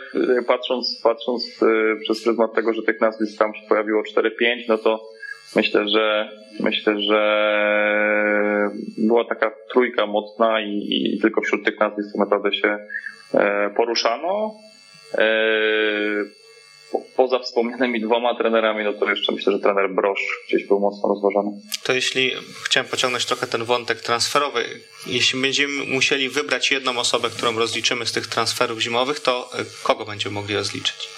patrząc, patrząc yy, przez pryzmat tego, że tych nazwisk tam się pojawiło 4-5, no to myślę, że myślę, że była taka trójka mocna i, i tylko wśród tych nazwisk tak naprawdę się e, poruszano. E, po- Poza wspomnianymi dwoma trenerami, no to jeszcze myślę, że trener Brosz gdzieś był mocno rozważany. To jeśli chciałem pociągnąć trochę ten wątek transferowy, jeśli będziemy musieli wybrać jedną osobę, którą rozliczymy z tych transferów zimowych, to y, kogo będziemy mogli rozliczyć?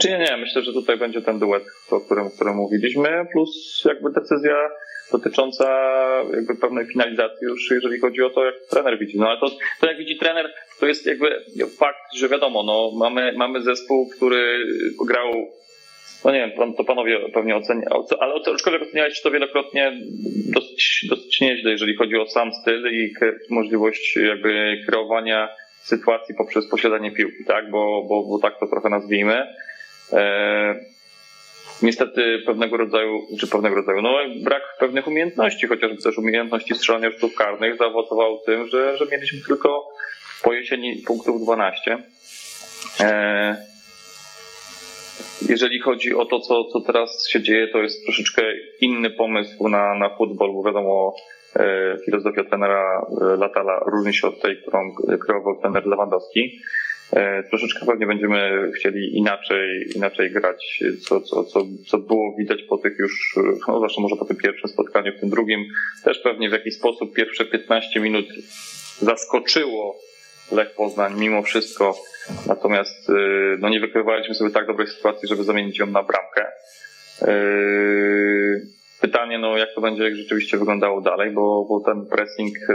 Czy nie, nie, myślę, że tutaj będzie ten duet, o którym, o którym mówiliśmy, plus jakby decyzja dotycząca jakby pewnej finalizacji już, jeżeli chodzi o to, jak trener widzi. No ale to, to jak widzi trener, to jest jakby fakt, że wiadomo, no mamy, mamy zespół, który grał no nie wiem, to panowie pewnie oceniają, ale aczkolwiek oceniałeś to wielokrotnie dosyć, dosyć nieźle, jeżeli chodzi o sam styl i możliwość jakby kreowania sytuacji poprzez posiadanie piłki, tak? Bo, bo, bo tak to trochę nazwijmy. E, niestety pewnego rodzaju, czy pewnego rodzaju, no brak pewnych umiejętności, chociażby też umiejętności strzelania rzutów karnych zaowocował tym, że, że mieliśmy tylko po jesieni punktów 12. E, jeżeli chodzi o to, co, co teraz się dzieje, to jest troszeczkę inny pomysł na, na futbol, bo wiadomo, e, filozofia trenera e, Latala różni się od tej, którą kreował trener Lewandowski. E, Troszeczkę pewnie będziemy chcieli inaczej, inaczej grać, co, co, co, co było widać po tych już, no zwłaszcza może po tym pierwszym spotkaniu, w tym drugim, też pewnie w jakiś sposób pierwsze 15 minut zaskoczyło Lech Poznań mimo wszystko, natomiast e, no, nie wykrywaliśmy sobie tak dobrej sytuacji, żeby zamienić ją na bramkę. E, Pytanie, no jak to będzie rzeczywiście wyglądało dalej, bo, bo ten pressing e,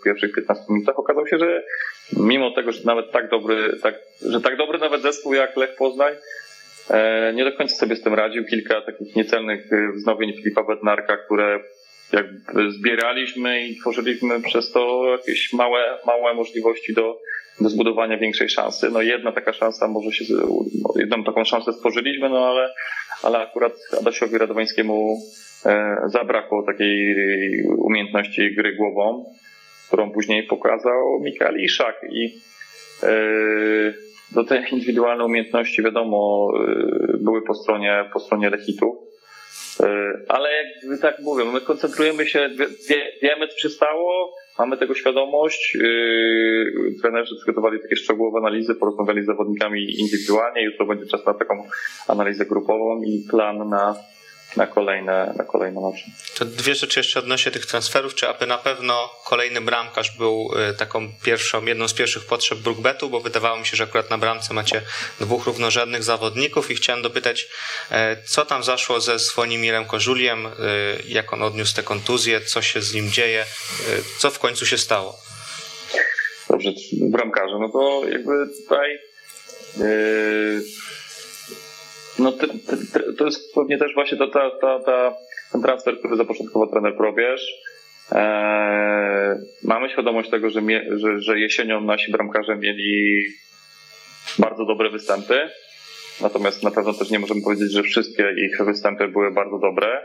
w pierwszych 15 minutach okazał się, że mimo tego, że nawet tak dobry, tak, że tak dobry nawet zespół jak Lech Poznań e, nie do końca sobie z tym radził. Kilka takich niecelnych wznowień Filipa Bednarka, które jakby zbieraliśmy i tworzyliśmy przez to jakieś małe, małe możliwości do, do zbudowania większej szansy. No jedna taka szansa może się, jedną taką szansę stworzyliśmy, no ale, ale akurat Adasiowi Radowańskiemu zabrakło takiej umiejętności gry głową, którą później pokazał Mikael Iszak i e, do tej indywidualnej umiejętności wiadomo e, były po stronie, po stronie Lechitów. E, Ale jak tak mówię, my koncentrujemy się, wie, wie- wiemy co się stało, mamy tego świadomość. Trenerzy przygotowali takie szczegółowe analizy, porozmawiali z zawodnikami indywidualnie. Jutro będzie czas na taką analizę grupową i plan na, na kolejne, na kolejne mecze. To dwie rzeczy jeszcze odnośnie tych transferów. Czy aby na pewno kolejny bramkarz był y, taką pierwszą, jedną z pierwszych potrzeb Brookbetu, bo wydawało mi się, że akurat na bramce macie dwóch równorzędnych zawodników i chciałem dopytać, e, co tam zaszło ze Słonimirem Kożuliem, y, jak on odniósł te kontuzje, co się z nim dzieje, y, co w końcu się stało? Dobrze, bramkarze, no to jakby tutaj yy, no to jest pewnie też właśnie ta, ta, ta, ta, ten transfer, który zapoczątkował trener Probierz. Eee, mamy świadomość tego, że, mie, że, że jesienią nasi bramkarze mieli bardzo dobre występy. Natomiast na pewno też nie możemy powiedzieć, że wszystkie ich występy były bardzo dobre.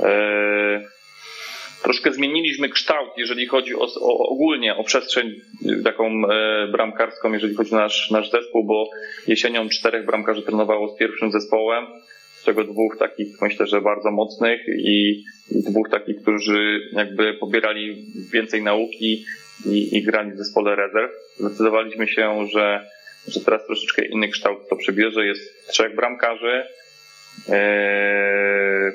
Eee, troszkę zmieniliśmy kształt, jeżeli chodzi o, o ogólnie o przestrzeń taką e, bramkarską, jeżeli chodzi o nasz, nasz zespół, bo jesienią czterech bramkarzy trenowało z pierwszym zespołem, z czego dwóch takich myślę, że bardzo mocnych i, i dwóch takich, którzy jakby pobierali więcej nauki i, i grali w zespole rezerw. Zdecydowaliśmy się, że, że teraz troszeczkę inny kształt to przybierze. Jest trzech bramkarzy. Eee,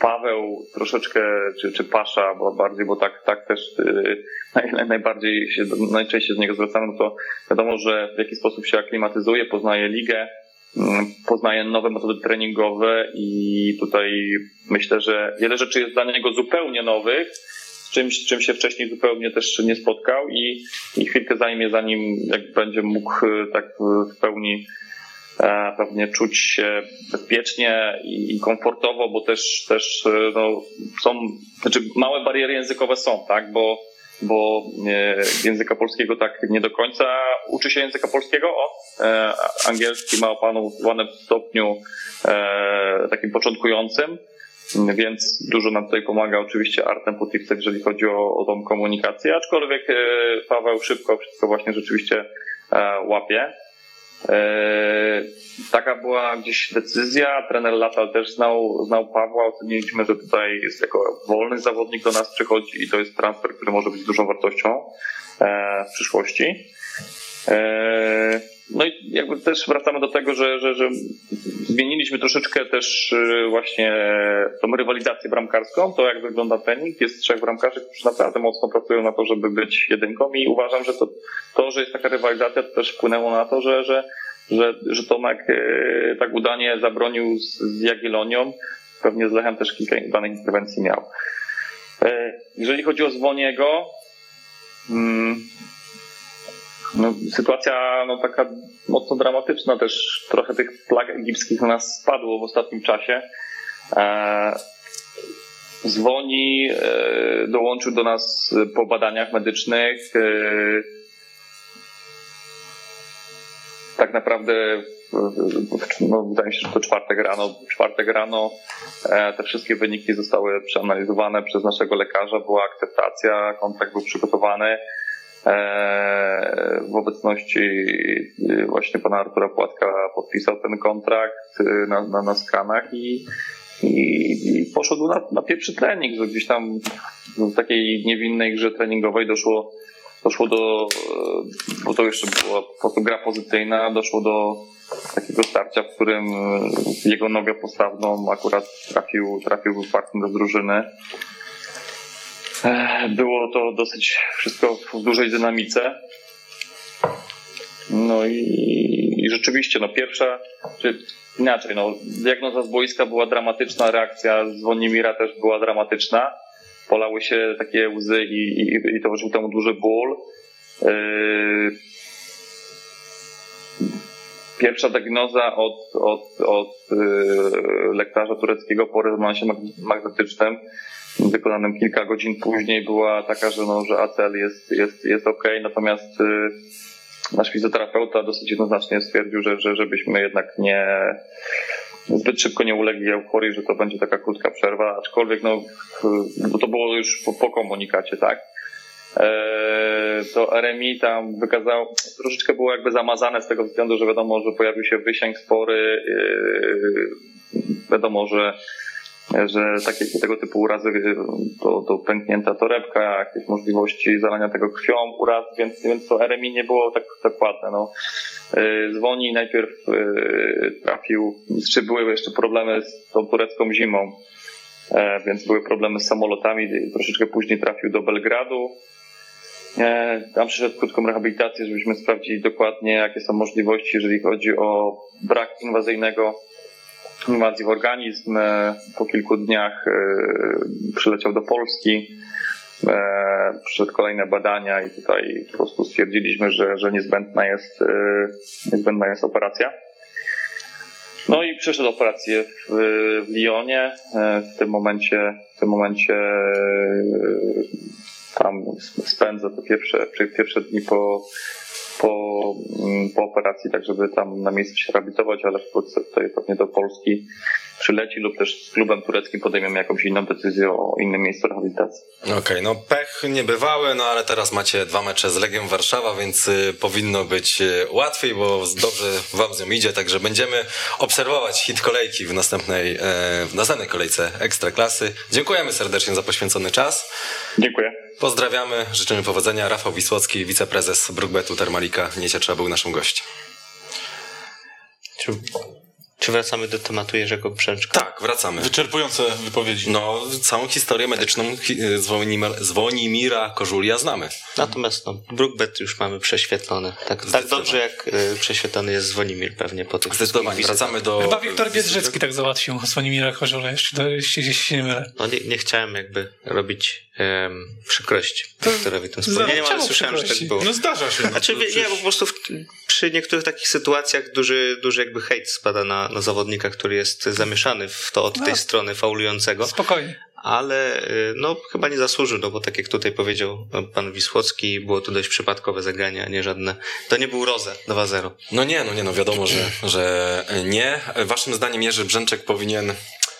Paweł troszeczkę, czy, czy Pasza, bo bardziej, bo tak, tak też yy, najbardziej się, najczęściej do niego zwracamy, no to wiadomo, że w jaki sposób się aklimatyzuje, poznaje ligę, yy, poznaje nowe metody treningowe i tutaj myślę, że wiele rzeczy jest dla niego zupełnie nowych, z czymś, z czym się wcześniej zupełnie też nie spotkał i, i chwilkę zajmie, zanim jak będzie mógł tak w pełni pewnie czuć się bezpiecznie i komfortowo, bo też, też e, no, są, znaczy małe bariery językowe są, tak, bo, bo e, języka polskiego tak nie do końca uczy się języka polskiego, o, angielski ma opanowane w stopniu takim początkującym, więc dużo nam tutaj pomaga oczywiście Artem Putifce, jeżeli chodzi o, o tą komunikację, aczkolwiek Paweł szybko wszystko właśnie rzeczywiście łapie. E, taka była gdzieś decyzja. Trener Latal też znał, znał Pawła. Oceniliśmy, że tutaj jest jako wolny zawodnik do nas przychodzi i to jest transfer, który może być dużą wartością e, w przyszłości. E, no i jakby też wracamy do tego, że, że, że zmieniliśmy troszeczkę też właśnie tą rywalizację bramkarską, to jak wygląda trening. Jest trzech bramkarzy, którzy naprawdę mocno pracują na to, żeby być jedynką i uważam, że to, to że jest taka rywalizacja, to też wpłynęło na to, że, że, że, że Tomek e, tak udanie zabronił z, z Jagiellonią. Pewnie z Lechem też kilka danych interwencji miał. E, jeżeli chodzi o Zwoniego, mm, no, sytuacja no, taka mocno dramatyczna też. Trochę tych plag egipskich na nas spadło w ostatnim czasie. E, Zwoni e, dołączył do nas po badaniach medycznych. E, tak naprawdę no, wydaje mi się, że to czwartek rano, czwartek rano e, te wszystkie wyniki zostały przeanalizowane przez naszego lekarza, była akceptacja, kontrakt był przygotowany. E, w obecności e, właśnie pana Artura Płatka podpisał ten kontrakt e, na, na, na skranach i, i, i poszedł na, na pierwszy trening, że gdzieś tam w takiej niewinnej grze treningowej doszło, doszło do, bo to jeszcze była po prostu gra pozycyjna, doszło do takiego starcia, w którym jego nogę postawną akurat trafił, trafił partner z drużyny. Było to dosyć wszystko w dużej dynamice. No i, i rzeczywiście, no pierwsza, czy inaczej, no diagnoza z boiska była dramatyczna, reakcja z Wonimira też była dramatyczna. Polały się takie łzy i, i, i towarzyszył temu duży ból. Yy... Pierwsza diagnoza od, od, od yy, lekarza tureckiego po rezonansie magnetycznym wykonanym kilka godzin później była taka, że, no, że ACL jest, jest, jest ok, natomiast y, nasz fizjoterapeuta dosyć jednoznacznie stwierdził, że, że żebyśmy jednak nie zbyt szybko nie ulegli euforii, że to będzie taka krótka przerwa, aczkolwiek no, to było już po, po komunikacie, tak? E, to RMI tam wykazał, troszeczkę było jakby zamazane z tego względu, że wiadomo, że pojawił się wysięg spory, e, wiadomo, że że takie tego typu urazy to, to pęknięta torebka, jakieś możliwości zalania tego krwią, uraz, więc, więc to RMI nie było tak dokładne. No. Y, Zwoni najpierw y, trafił, czy były jeszcze problemy z tą turecką zimą, e, więc były problemy z samolotami, troszeczkę później trafił do Belgradu. E, tam przyszedł krótką rehabilitację, żebyśmy sprawdzili dokładnie, jakie są możliwości, jeżeli chodzi o brak inwazyjnego inwazji w organizm. E, po kilku dniach e, przyleciał do Polski. E, przyszedł kolejne badania i tutaj po prostu stwierdziliśmy, że, że niezbędna, jest, niezbędna jest operacja. No i przeszedł operację w, w Lyonie. W tym momencie, w tym momencie tam spędza te pierwsze, pierwsze dni po, po, mm, po operacji, tak żeby tam na miejscu się rehabilitować, ale wkrótce tutaj pewnie do Polski przyleci lub też z klubem tureckim podejmiemy jakąś inną decyzję o innym miejscu rehabilitacji. Okej, okay, no pech niebywały, no ale teraz macie dwa mecze z Legią Warszawa, więc y, powinno być y, łatwiej, bo dobrze wam z nią idzie, także będziemy obserwować hit kolejki w następnej, e, w następnej kolejce Ekstraklasy. Dziękujemy serdecznie za poświęcony czas. Dziękuję. Pozdrawiamy, życzymy powodzenia. Rafał Wisłocki, wiceprezes Brookbetu Termalika Nieciecza był naszym gościem. Czy, czy wracamy do tematu Jerzego Brzęczka? Tak, wracamy. Wyczerpujące wypowiedzi. No, całą historię medyczną Zwonimira Kożulia znamy. Natomiast no, Brookbet już mamy prześwietlony. Tak, tak dobrze jak y, prześwietlony jest Zwonimir pewnie po tych Zdecydowanie. Wracamy do... Chyba Wiktor Biedrzycki tak załatwił Zwonimira Kożulia, jeśli, jeśli się nie mylę. No nie, nie chciałem jakby robić um, przykrości Wiktorowi tym wspomnieniem, ale słyszałem, że tak było. No zdarza się. Znaczy, no, nie, bo po prostu w, przy niektórych takich sytuacjach duży, duży jakby hejt spada na, na zawodnika, który jest zamieszany w to od no. tej strony faulującego. Spokojnie. Ale no chyba nie zasłużył, no bo tak jak tutaj powiedział pan Wisłocki, było to dość przypadkowe zagranie, a nie żadne. To nie był Roze 2-0. No nie, no nie, no wiadomo, że, że nie. Waszym zdaniem Jerzy Brzęczek powinien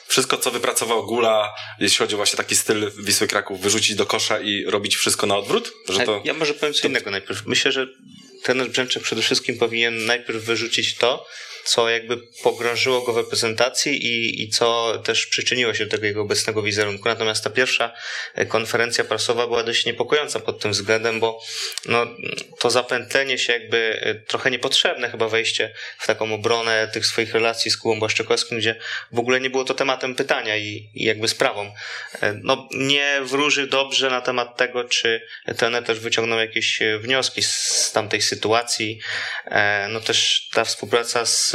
wszystko, co wypracował Gula, jeśli chodzi o właśnie taki styl Wisły Kraków, wyrzucić do kosza i robić wszystko na odwrót? Że to... Ja może powiem co to... innego najpierw. Myślę, że trener Brzęczek przede wszystkim powinien najpierw wyrzucić to, co jakby pogrążyło go w reprezentacji i, i co też przyczyniło się do tego jego obecnego wizerunku. Natomiast ta pierwsza e, konferencja prasowa była dość niepokojąca pod tym względem, bo no, to zapętlenie się jakby e, trochę niepotrzebne chyba wejście w taką obronę tych swoich relacji z Kubą Błaszczykowskim, gdzie w ogóle nie było to tematem pytania i, i jakby sprawą. E, no, nie wróży dobrze na temat tego, czy trener też wyciągnął jakieś wnioski z tamtej sytuacji. No też ta współpraca z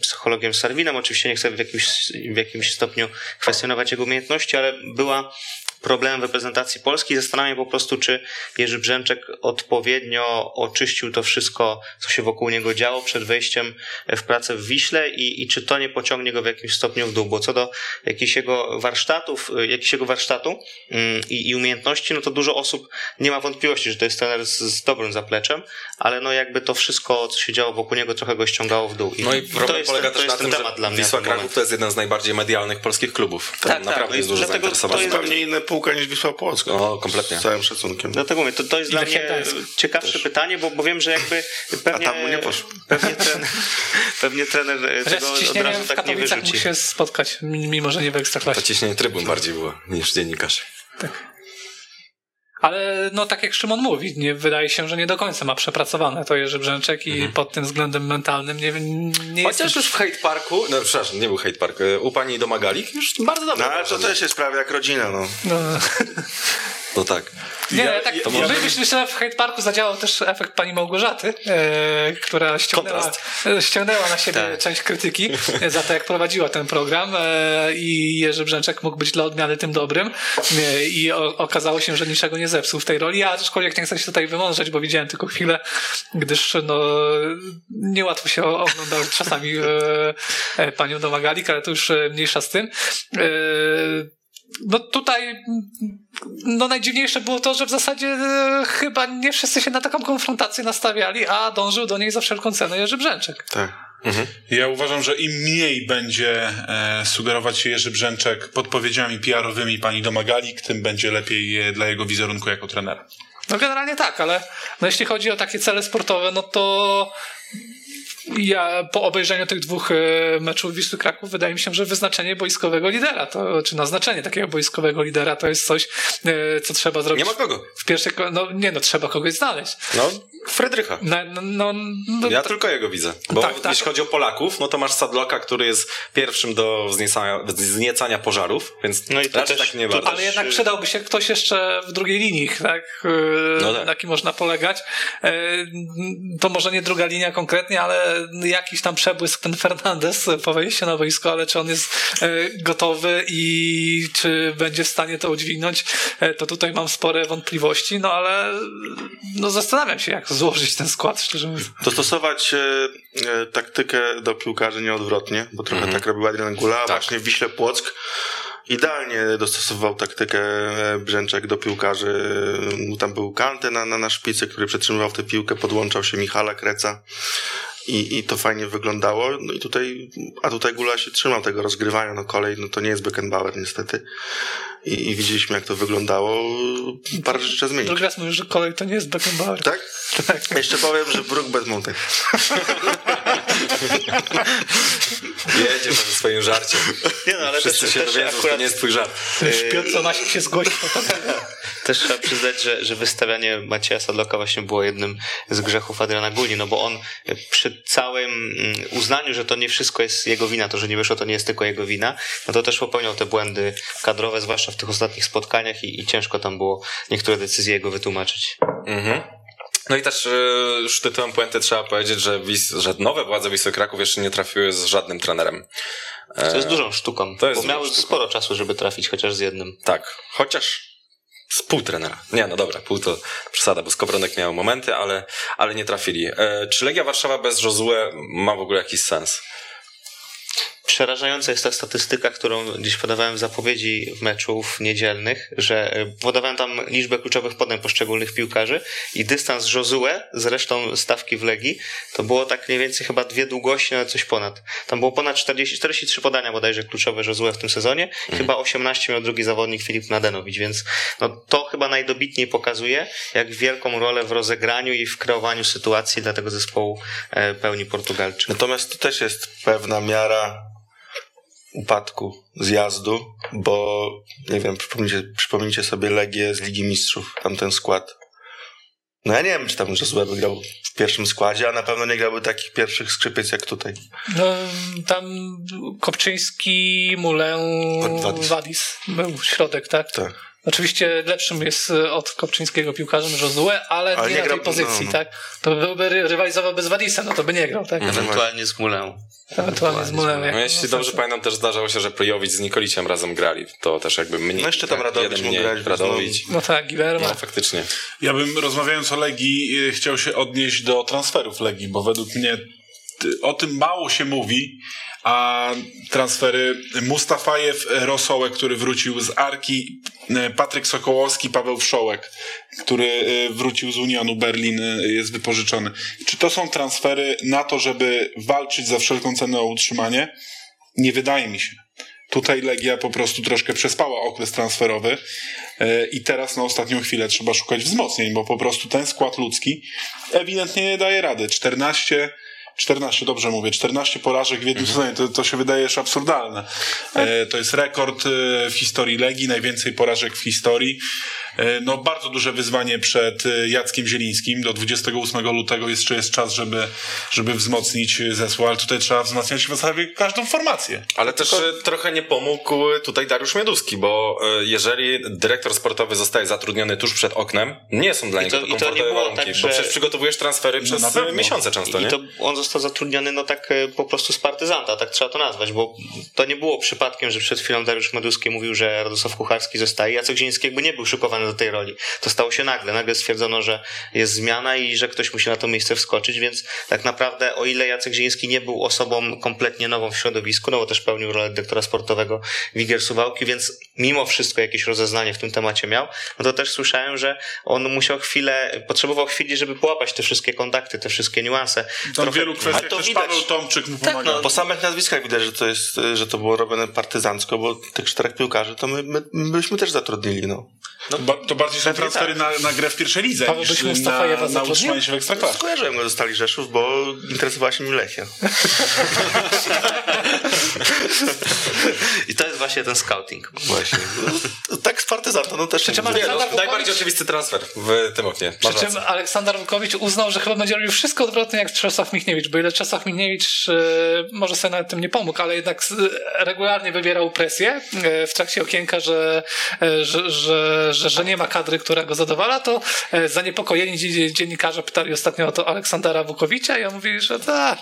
psychologiem Sarwinem. Oczywiście nie chcę w jakimś, w jakimś stopniu kwestionować jego umiejętności, ale była problemem w reprezentacji Polski. Zastanawiam się po prostu, czy Jerzy Brzęczek odpowiednio oczyścił to wszystko, co się wokół niego działo przed wejściem w pracę w Wiśle i, i czy to nie pociągnie go w jakimś stopniu w dół, bo co do jakichś jego warsztatów, jakichś jego warsztatu mm, i, i umiejętności, no to dużo osób nie ma wątpliwości, że to jest trener z, z dobrym zapleczem, ale no jakby to wszystko, co się działo wokół niego, trochę go ściągało w dół. I, no i problem jest, polega też na tym, że Wisła Kraków to jest jeden z najbardziej medialnych polskich klubów. Tak, tak naprawdę tak, jest dużo zainteresowania. To jest zupełnie inne półka niż Wisła Płocka. No, kompletnie. Z całym szacunkiem. Dlatego mówię, to, to jest I dla mnie ciekawsze też. pytanie, bo, bo wiem, że jakby pewnie, A tam mu nie poszło. Pewnie, trener, pewnie trener tego od razu tak nie wyrzuci. mógł się spotkać, mimo że nie w Ekstraklasie. To ciśnienie trybun bardziej było niż dziennikarz. Tak. Ale no tak jak Szymon mówi, nie, wydaje się, że nie do końca ma przepracowane to Jerzy Brzęczek i mhm. pod tym względem mentalnym nie, nie Chociaż jest... już w Hate Parku, no przepraszam, nie był Hate Park, e, u pani Domagalik już bardzo dobrze. No ale to też jest prawie jak rodzina, no. no. No tak. Nie, ja, tak, to może... myślę, że w Hate Parku zadziałał też efekt pani Małgorzaty, e, która ściągnęła, e, ściągnęła na siebie tak. część krytyki za to, jak prowadziła ten program e, i Jerzy Brzęczek mógł być dla odmiany tym dobrym e, i o, okazało się, że niczego nie zepsuł w tej roli, aczkolwiek nie chcę się tutaj wymądrzeć, bo widziałem tylko chwilę, gdyż no, niełatwo się oglądał czasami e, e, panią Domagalik, ale to już mniejsza z tym no tutaj no najdziwniejsze było to, że w zasadzie e, chyba nie wszyscy się na taką konfrontację nastawiali, a dążył do niej za wszelką cenę Jerzy Brzęczek. Tak. Mhm. Ja uważam, że im mniej będzie e, sugerować się Jerzy Brzęczek podpowiedziami PR-owymi pani Domagalik, tym będzie lepiej dla jego wizerunku jako trenera. No generalnie tak, ale no jeśli chodzi o takie cele sportowe, no to ja po obejrzeniu tych dwóch e, meczów Wisły Kraków wydaje mi się, że wyznaczenie boiskowego lidera, to, czy naznaczenie takiego boiskowego lidera to jest coś, e, co trzeba zrobić. Nie ma kogo. W pierwszej, no nie no, trzeba kogoś znaleźć. No, Fredrycha. No, no, no, no ja tylko jego widzę. Bo tak, tak. jeśli chodzi o Polaków, no to masz Sadloka, który jest pierwszym do wzniecania, wzniecania pożarów, więc no i to też, tak nie bardzo. Ale jednak przydałby się ktoś jeszcze w drugiej linii, tak? E, no tak. Na kim można polegać. To może nie druga linia konkretnie, ale jakiś tam przebłysk ten Fernandez po wejściu na boisko, ale czy on jest e, gotowy i czy będzie w stanie to udźwignąć, to tutaj mam spore wątpliwości, no ale no zastanawiam się, jak złożyć ten skład, szczerze mówiąc. Dostosować e, taktykę do piłkarzy nieodwrotnie, bo trochę mm -hmm. tak robił Adrian Gula, tak. właśnie w Wiśle Płock idealnie dostosował taktykę Brzęczek do piłkarzy. Tam był Kante na, na, na szpicy, który przetrzymywał tę piłkę, podłączał się Michala Kreca. I, i to fajnie wyglądało. No i tutaj, a tutaj Gula się trzymał tego rozgrywania, no kolej, no to nie jest Beckenbauer niestety. I, i widzieliśmy jak to wyglądało. Parę rzeczy zmienić. Drugi raz mówisz, że kolej to nie jest Beckenbauer. Tak? Tak. Jeszcze powiem, że Brookbet Mountain. Jedzie ze swoim żarciem. Nie no, ale Wszyscy też, się też dowiedzą, że akurat to nie jest twój żart. Piotr Sonasik się zgłosił. Też trzeba przyznać, że, że wystawianie Macieja Sadloka właśnie było jednym z grzechów Adriana Guli, no bo on przy całym mm, uznaniu, że to nie wszystko jest jego wina, to, że nie wyszło, to nie jest tylko jego wina, no to też popełniał te błędy kadrowe, zwłaszcza w tych ostatnich spotkaniach i, i ciężko tam było niektóre decyzje jego wytłumaczyć. Mhm. No i też y, już tytułem puenty trzeba powiedzieć, że, Wis, że nowe władze Wisły Kraków jeszcze nie trafiły z żadnym trenerem. To jest dużą sztuką, to jest bo miały sztuką. sporo czasu, żeby trafić chociaż z jednym. Tak, chociaż z pół trenera. Nie, no dobra, pół to przesada, bo Skowronek miał momenty, ale, ale nie trafili. E, czy Legia Warszawa bez Josue ma w ogóle jakiś sens? Przerażająca jest ta statystyka, którą gdzieś podawałem w zapowiedzi meczów niedzielnych, że e, podawałem tam liczbę kluczowych podań poszczególnych piłkarzy i dystans Josue z resztą stawki w Legii to było tak mniej więcej chyba dwie długości, ale coś ponad. Tam było ponad 40, 43 podania bodajże kluczowe Josue w tym sezonie, chyba 18 miał drugi zawodnik Filip Nadenowicz, więc no, to chyba najdobitniej pokazuje, jak wielką rolę w rozegraniu i w kreowaniu sytuacji dla tego zespołu e, pełni Portugalczyk. Natomiast to też jest pewna miara upadku, zjazdu, bo nie wiem, przypomnijcie, przypomnijcie sobie Legię z Ligi Mistrzów, tam ten skład. No ja nie wiem, czy tam Josue grał w pierwszym składzie, a na pewno nie grałby takich pierwszych skrzypiec jak tutaj. No, tam Kopczyński, Mulę, Wadis. Wadis był środek, tak? Tak. Oczywiście lepszym jest e, od Kopczyńskiego piłkarzem Josue, ale, Ale nie, nie na tej pozycji, no, no. tak? To byłby ry- rywalizował bez Wadisa, no to by nie grał, tak? Ewentualnie z Mulę. Ewentualnie z Mulem. No, jeśli dobrze pamiętam, też zdarzało się, że Pryjowicz z Nikoliciem razem grali. To też jakby mniej. No jeszcze tam tak, Radowicz mógł grać, Radowicz. No tak, Gilermo. No faktycznie. Ja bym rozmawiając o Legii y, chciał się odnieść do transferów Legii, bo według mnie o tym mało się mówi, a transfery Mustafajew, Rosołek, który wrócił z Arki, y, Patryk Sokołowski, Paweł Wszołek, który y, wrócił z Unionu Berlin, y, jest wypożyczony. Czy to są transfery na to, żeby walczyć za wszelką cenę o utrzymanie? Nie wydaje mi się. Tutaj Legia po prostu troszkę przespała okres transferowy e, i teraz na ostatnią chwilę trzeba szukać wzmocnień, bo po prostu ten skład ludzki ewidentnie nie daje rady. 14, 14 dobrze mówię, 14 porażek w jednym sezonie, to, to się wydaje już absurdalne. E, To jest rekord e, w historii Legii, najwięcej porażek w historii. E, No bardzo duże wyzwanie przed e, Jackiem Zielińskim. Do 28 lutego jeszcze jest czas, żeby, żeby wzmocnić zespół, ale tutaj trzeba wzmacniać w zasadzie każdą formację. Ale też e, trochę nie pomógł tutaj Dariusz Mioduski, bo e, jeżeli dyrektor sportowy zostaje zatrudniony tuż przed oknem, nie są dla I niego to- to, i to nie komfortowe było warunki, tak, bo że- przecież przygotowujesz transfery przez na pewno. miesiące często, I nie? to on został zatrudniony, no tak e, po prostu z partyzanta, tak trzeba to nazwać, bo to nie było przypadkiem, że przed chwilą Dariusz Meduski mówił, że Radosław Kucharski zostaje. Jacek Zieliński jakby nie był szykowany do tej roli. To stało się nagle. Nagle stwierdzono, że jest zmiana i że ktoś musi na to miejsce wskoczyć, więc tak naprawdę o ile Jacek Zieliński nie był osobą kompletnie nową w środowisku, no bo też pełnił rolę dyrektora sportowego Wigier Suwałki, więc mimo wszystko jakieś rozeznanie w tym temacie miał, no to też słyszałem, że on musiał chwilę, potrzebował chwili, żeby połapać te wszystkie kontakty, te wszystkie niuanse. Tam w Trochę- wielu kwestiach to też widać. Paweł Tomczyk mu Tak, no. Po samych nazwiskach widać, że to jest, że to było robione partyzancko, bo tych czterech piłkarzy to my, my, my byśmy też zatrudnili, no. To, ba- to bardziej są transfery na, na grę w pierwszej lidze Paweł, niż byś na, Mustafajewa na zatrudnił? utrzymanie się w ekstraklasie. Skojarzyłem go, dostali Rzeszów, bo interesowała się nim Lechia. I to jest właśnie ten scouting. Właśnie. No, tak z partyzanta, no też czym Aleksander najbardziej oczywisty transfer w tym oknie. Przy czym. Aleksander Wukowicz uznał, że chyba będzie robił wszystko odwrotnie jak Czesław Michniewicz, bo ile Czesław Michniewicz e, może sobie nawet tym nie pomógł, ale jednak s- regularnie wywierał presję e, w trakcie okienka, że, e, że, że, że, że nie ma kadry, która go zadowala, to e, zaniepokojeni dzie- dziennikarze pytali ostatnio o to Aleksandra Wukowicza i on mówi, że, ta,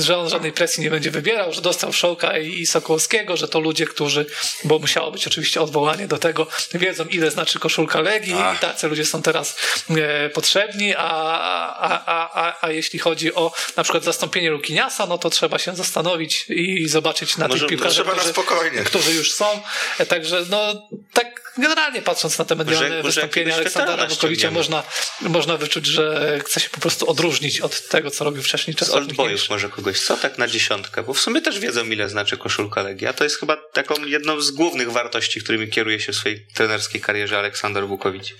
że on żadnej presji nie będzie wybierał, że dostał Szołka i, i Sokołowskiego, że to ludzie, którzy, bo musiało być oczywiście odwołanie do tego, wiedzą ile znaczy koszulka Legii i tacy ludzie są teraz e, potrzebni, a, a, a, a, a jeśli chodzi o na przykład zastąpienie Lukiniasa, no to trzeba się zastanowić i zobaczyć na Może- tych piłkarzach, którzy, spokojnie. którzy już są. E, Także no tak generalnie patrząc na te medialne wystąpienia Aleksandra ściągniemy. można, można wyczuć, że chce się po prostu odróżnić od tego, co robił wcześniej Z Oldboyów Niemiec. może kogoś, co tak na dziesiątkę? Bo w sumie też wiedzą, ile znaczy koszulka Legii. A to jest chyba taką jedną z głównych wartości, którymi kieruje się w swojej trenerskiej karierze Aleksander Bukowicz.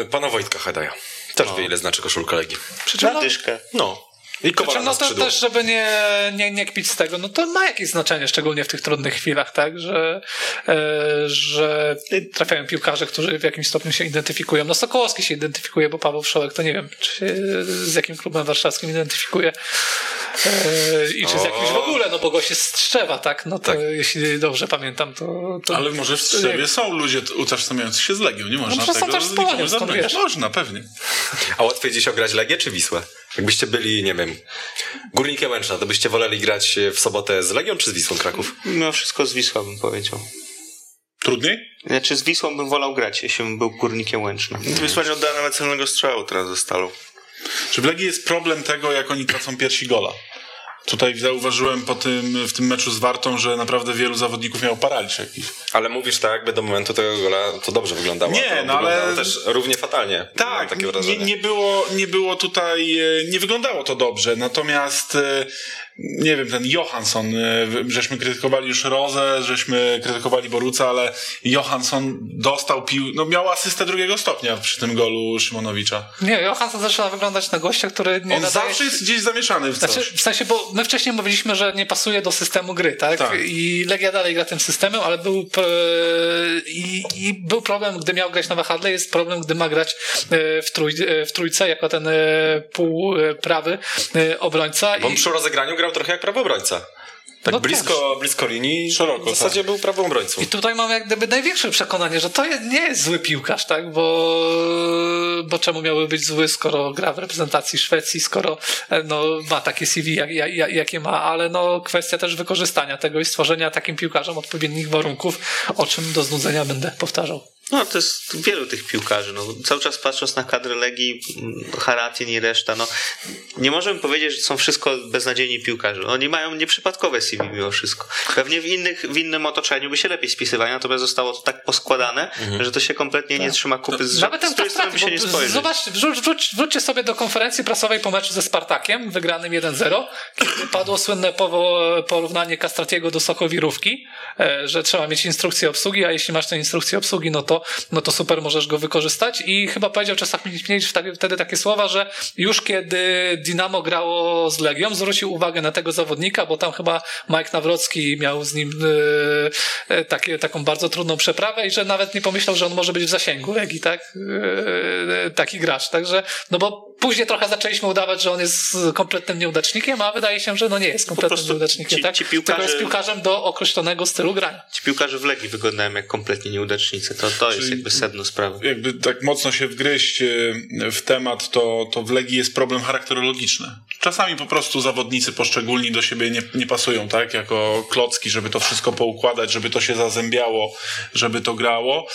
E, Pana Wojtka Hadaja. Też wie, ile znaczy koszulka Legii. Przy czym, no, Na dyszkę. No. I Kowala Znaczy, no to też, żeby nie, nie, nie kpić z tego, no to ma jakieś znaczenie, szczególnie w tych trudnych chwilach, tak, że, e, że trafiają piłkarze, którzy w jakimś stopniu się identyfikują. No Sokołowski się identyfikuje, bo Paweł Wszołek to nie wiem, czy się z jakim klubem warszawskim identyfikuje e, i czy z jakimś w ogóle, no bo gość jest z Strzewa, tak, no to Tak. jeśli dobrze pamiętam, to... to Ale może w Strzewie są ludzie utożsamiający się z Legią, nie można przecież są tego też z Polonią? Można, pewnie. A łatwiej dziś ograć Legię czy Wisłę? Jakbyście byli, nie wiem, Górnikiem Łęczna, to byście woleli grać w sobotę z Legią czy z Wisłą Kraków? Mimo wszystko z Wisła bym powiedział. Trudniej? Znaczy z Wisłą bym wolał grać, jeśli bym był górnikiem Łęczna. Wysłać oddała nawet celnego strzału teraz ze stalą. Czy w Legii jest problem tego, jak oni tracą pierwsi gola? Tutaj zauważyłem po tym, w tym meczu z Wartą, że naprawdę wielu zawodników miał paraliż jakiś. Ale mówisz tak, jakby do momentu tego gola to dobrze wyglądało. Nie, no ale- też równie fatalnie. Tak, takie nie, wrażenie. nie, było, nie było tutaj, e, nie wyglądało to dobrze, natomiast e, nie wiem, ten Johansson, e, żeśmy krytykowali już Rozę, żeśmy krytykowali Boruca, ale Johansson dostał pił, no miał asystę drugiego stopnia przy tym golu Szymonowicza. Nie, Johansson zaczyna wyglądać na gościa, który nie On nadaje... zawsze jest gdzieś zamieszany w coś. Znaczy, w sensie, bo my wcześniej mówiliśmy, że nie pasuje do systemu gry, tak? Tak. I Legia dalej gra tym systemem, ale był e, i, i był problem, gdy miał grać na wahadle, jest problem, gdy ma grać e, w, trój, w trójce jako ten półprawy obrońca. Bo on I, przy rozegraniu grał trochę jak prawy obrońca. Tak No blisko, blisko linii, Szeroko, w zasadzie był prawym obrońcą. I tutaj mam jak gdyby największe przekonanie, że to nie jest zły piłkarz, tak? Bo, bo czemu miałby być zły, skoro gra w reprezentacji Szwecji, skoro e, no, ma takie CV, jak, jak- jakie ma, ale no, kwestia też wykorzystania tego i stworzenia takim piłkarzom odpowiednich warunków, o czym do znudzenia będę powtarzał. No to jest wielu tych piłkarzy. No, cały czas patrząc na kadrę Legii, mm, Haratin i reszta, no nie możemy powiedzieć, że są wszystko beznadziejni piłkarze. Oni mają nieprzypadkowe CV mimo wszystko. Pewnie w, innych, w innym otoczeniu by się lepiej spisywali, natomiast zostało to tak poskładane, że to się kompletnie nie trzyma kupy z, Nawet z której strony by się nie spojrzy. zobaczcie, wrzuć, wrzuć, wróćcie sobie do konferencji prasowej po meczu ze Spartakiem, wygranym 1-0, kiedy padło słynne porównanie Kastratiego do Sokowirówki, e, że trzeba mieć instrukcję obsługi, a jeśli masz tę instrukcję obsługi, no to, no to super, możesz go wykorzystać i chyba powiedział Milickiewicz wtedy, takie słowa, że już kiedy Dynamo grało z Legią, zwrócił uwagę na tego zawodnika, bo tam chyba Mike Nawrocki miał z nim e, takie, taką bardzo trudną przeprawę i że nawet nie pomyślał, że on może być w zasięgu Legii, tak? E, taki gracz. Także, no bo później trochę zaczęliśmy udawać, że on jest kompletnym nieudacznikiem, a wydaje się, że no nie jest kompletnym nieudacznikiem, ci- tak? ci Tylko piłkarze- jest piłkarzem do określonego stylu grania. Ci piłkarze w Legii wyglądają jak kompletnie nieudacznicy. To, to jest Czyli- jakby sedno sprawy. jakby tak mocno się wgryźć e, w temat, to, to w Legii jest problem charakterologiczny. Czasami po prostu zawodnicy poszczególni do siebie nie, nie pasują, tak? Jako klocki, żeby to wszystko poukładać, żeby to się zazębiało, żeby to grało.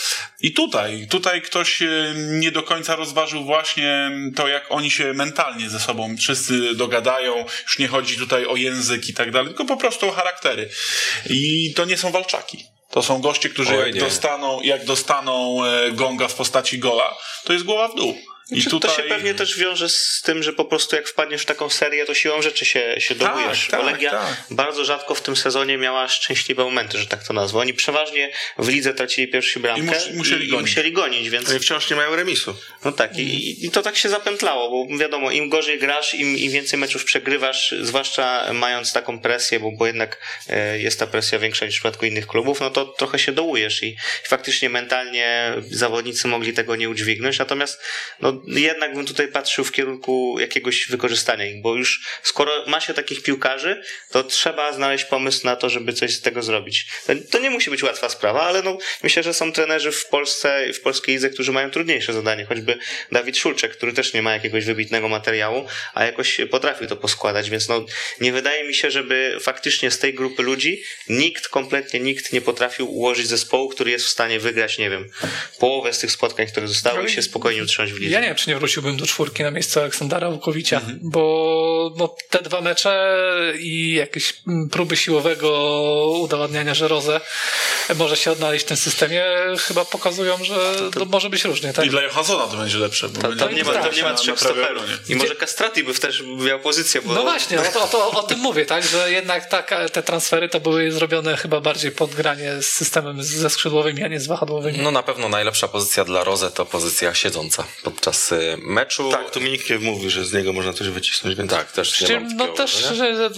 I tutaj, tutaj ktoś e, nie do końca rozważył właśnie to, jak oni się mentalnie ze sobą wszyscy dogadają. Już nie chodzi tutaj o język i tak dalej, tylko po prostu o charaktery. I to nie są walczaki. To są goście, którzy Oj, jak dostaną, jak dostaną e, gonga w postaci gola, to jest głowa w dół. I tutaj To się pewnie też wiąże z tym, że po prostu jak wpadniesz w taką serię, to siłą rzeczy się, się Tak, dobujesz. tak, Bo Legia tak. bardzo rzadko w tym sezonie miała szczęśliwe momenty, że tak to nazwę. Oni przeważnie w lidze tracili pierwszy bramkę I mus- musieli i, gonić. musieli gonić, więc No i wciąż nie mają remisu. no tak. I, I to tak się zapętlało, bo wiadomo, im gorzej grasz, im, im więcej meczów przegrywasz, zwłaszcza mając taką presję, bo, bo jednak e, jest ta presja większa niż w przypadku innych klubów, no to trochę się dołujesz i faktycznie mentalnie zawodnicy mogli tego nie udźwignąć, natomiast no, jednak bym tutaj patrzył w kierunku jakiegoś wykorzystania ich, bo już skoro ma się takich piłkarzy, to trzeba znaleźć pomysł na to, żeby coś z tego zrobić. To, nie musi być łatwa sprawa, ale no, myślę, że są trenerzy w Polsce, w polskiej lidze, którzy mają trudniejsze zadanie, choćby Dawid Szulczek, który też nie ma jakiegoś wybitnego materiału, a jakoś potrafił to poskładać, więc no, nie wydaje mi się, żeby faktycznie z tej grupy ludzi nikt, kompletnie nikt nie potrafił ułożyć zespołu, który jest w stanie wygrać, nie wiem, połowę z tych spotkań, które zostały i się spokojnie utrzymać w lidze. Czy nie wróciłbym do czwórki na miejsce Aleksandra Łukowicza, bo no, te dwa mecze i jakieś mm, próby siłowego udowadniania, że Rozę może się odnaleźć w tym systemie, chyba pokazują, że to może być różnie. Tak? I dla Johanssona to będzie lepsze. Bo Tam, nie ma, tak, tam nie ma trzech stoperów. I może Castrati by też miał pozycję, bo No właśnie, o, to, o, to, o tym mówię, tak, że jednak taka, te transfery to były zrobione chyba bardziej pod granie z systemem ze skrzydłowymi, a nie z wahadłowymi. No na pewno najlepsza pozycja dla Roze to pozycja siedząca podczas y, meczu. Tak, tu Minik mówi, że z niego można coś wycisnąć, więc tak też nie Przy mam czym, no też że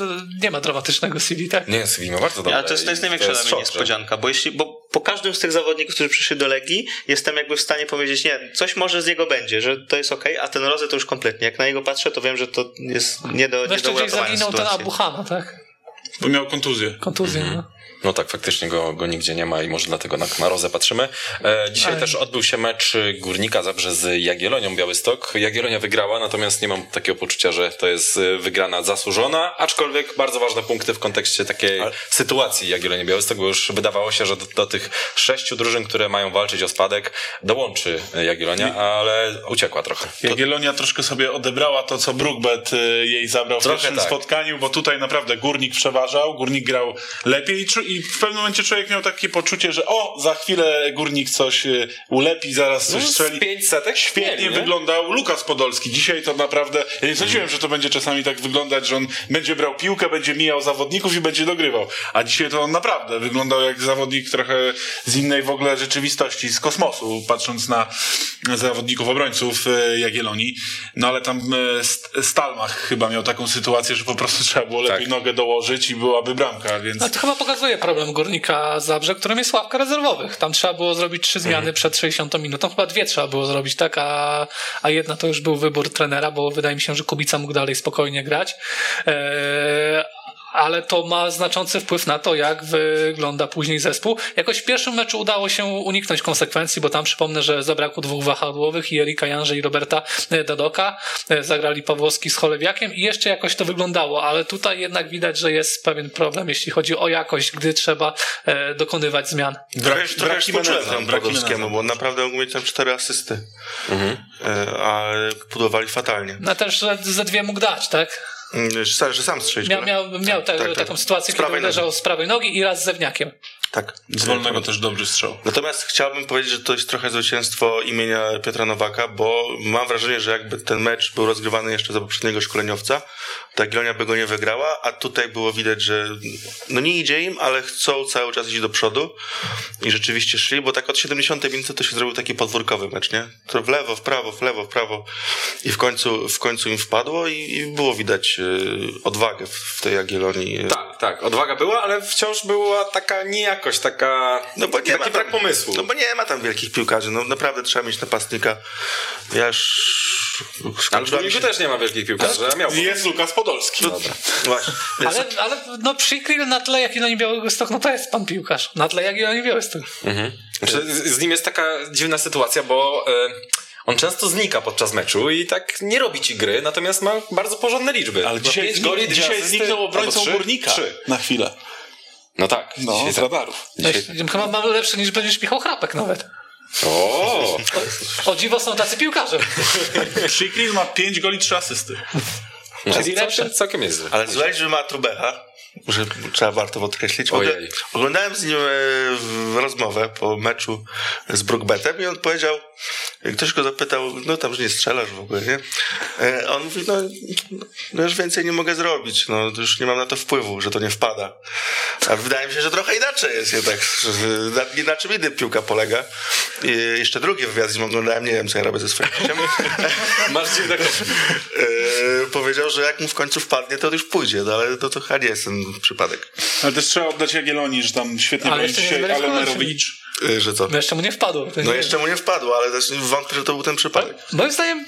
nie ma dramatycznego CV, tak? Nie, CV ma bardzo dobre. Ale to jest, to jest największa dla jest mnie szok, że- niespodzianka, bo jeśli, bo po każdym z tych zawodników, którzy przyszli do Legii, jestem jakby w stanie powiedzieć, nie, coś może z niego będzie, że to jest okej, a ten Rozę to już kompletnie. Jak na niego patrzę, to wiem, że to jest nie do, nie do uratowania zaginął ten. Abuhana, tak? Bo miał kontuzję. Kontuzję, no. No tak, faktycznie go, go nigdzie nie ma i może dlatego na, na Rozę patrzymy. E, dzisiaj Ale- też odbył się mecz Górnika Zabrze z Jagiellonią Białystok. Jagiellonia wygrała, natomiast nie mam takiego poczucia, że to jest e, wygrana zasłużona, aczkolwiek bardzo ważne punkty w kontekście takiej sytuacji Jagiellonia Białystok, bo już wydawało się, że do, do tych sześciu drużyn, które mają walczyć o spadek, dołączy Jagiellonia, ale uciekła trochę. Jagiellonia troszkę sobie odebrała to, co Brookbet y, jej zabrał w Trochę pierwszym tak. spotkaniu, bo tutaj naprawdę Górnik przeważał, Górnik grał lepiej i, i w pewnym momencie człowiek miał takie poczucie, że o, za chwilę Górnik coś y, ulepi, zaraz coś No, strzeli. pięć setek Świetnie nie? wyglądał Lukas Podolski. Dzisiaj to naprawdę, ja nie sądziłem, że to będzie czasami tak wyglądać, że on będzie brał piłkę, będzie mijał zawodników i będzie dogrywał. A dzisiaj to on naprawdę wyglądał jak zawodnik trochę z innej w ogóle rzeczywistości, z kosmosu, patrząc na zawodników obrońców e, Jagiellonii. No ale tam St- Stalmach chyba miał taką sytuację, że po prostu trzeba było lepiej Tak. nogę dołożyć i byłaby bramka, więc... No to chyba pokazuje problem Górnika Zabrze, którym jest ławka rezerwowych. Tam trzeba było zrobić trzy zmiany przed 60 minutą. Chyba dwie trzeba było zrobić, tak? A, a jedna to już był wybór trenera, bo wydaje mi się, że Kubica mógł dalej spokojnie grać. Eee, ale to ma znaczący wpływ na to, jak wygląda później zespół. Jakoś w pierwszym meczu udało się uniknąć konsekwencji, bo tam przypomnę, że zabrakło dwóch wahadłowych i Erika Janże i Roberta e, Dadoka. E, Zagrali Pawłowski z Cholewiakiem i jeszcze jakoś to wyglądało, ale tutaj jednak widać, że jest pewien problem, jeśli chodzi o jakość, gdy trzeba e, dokonywać zmian. Temu braki Podolskiemu, menedżera. bo on naprawdę mógł mieć tam cztery asysty. E, A budowali fatalnie. No też, ze dwie mógł dać, tak? Mm, Że, sam strzelić. Miał, miał, miał tak, tak. taką sytuację, Z kiedy prawej uderzał nogi. z prawej nogi i raz z zewniakiem. Tak. Z wolnego też dobry strzał. Natomiast chciałbym powiedzieć, że to jest trochę zwycięstwo imienia Piotra Nowaka, bo mam wrażenie, że jakby ten mecz był rozgrywany jeszcze za poprzedniego szkoleniowca, to Jagiellonia by go nie wygrała, a tutaj było widać, że no nie idzie im, ale chcą cały czas iść do przodu i rzeczywiście szli, bo tak od 70 minuty to się zrobił taki podwórkowy mecz, nie? To w lewo, w prawo, w lewo, w prawo i w końcu, w końcu im wpadło i, i było widać y, odwagę w, w tej Jagiellonii. Tak, tak, odwaga była, ale wciąż była taka niejakość, taka No bo nie taki ma brak tam, pomysłu. No bo nie ma tam wielkich piłkarzy. No naprawdę trzeba mieć napastnika. Ja już... Ale w też nie ma wielkich piłkarzy, miał. Jest Lukas Podolski. Dobra. Właśnie. Ale, ale no Przykril na tle Jagiellonii Białystok, no to jest pan piłkarz. Na tle Jagiellonii Białystok. Znaczy, z, z nim jest taka dziwna sytuacja, bo e, on często znika podczas meczu i tak nie robi ci gry, natomiast ma bardzo porządne liczby. Ale dzisiaj, pięć goli, dzisiaj asysty, zniknął obrońcą trzy? Górnika Trzy. na chwilę. No tak. No, dzisiaj z tak. radarów. No, chyba mamy lepszy niż będziesz Michał Chrapek nawet. O, O dziwo są tacy piłkarze. Przykril ma 5 goli, 3 asysty. no, Czyli lepsze. całkiem, jest. Ale słuchaj, że ma Trubecha, że trzeba warto podkreślić. Ojej. Ogl- Oglądałem z nim e, rozmowę po meczu z Brookbetem i on powiedział, ktoś go zapytał, no tam, że nie strzelasz w ogóle, nie? E, On mówi, no, no już więcej nie mogę zrobić, no już nie mam na to wpływu, że to nie wpada. A wydaje mi się, że trochę inaczej jest jednak, na, na czym innym piłka polega. I jeszcze drugi wywiad z nim oglądałem, nie wiem, co ja robię ze swoim życiem. Masz dziwnego. e, powiedział, że jak mu w końcu wpadnie, to już pójdzie, no ale to, to chyba nie jest ten przypadek. Ale też trzeba oddać Jagiellonii, że tam świetnie Ale jeszcze nie dzisiaj Alemerowicz. E, Że co? No jeszcze mu nie wpadło. To No nie- jeszcze mu nie wpadło, ale też wątpię, że to był ten przypadek. Moim zdaniem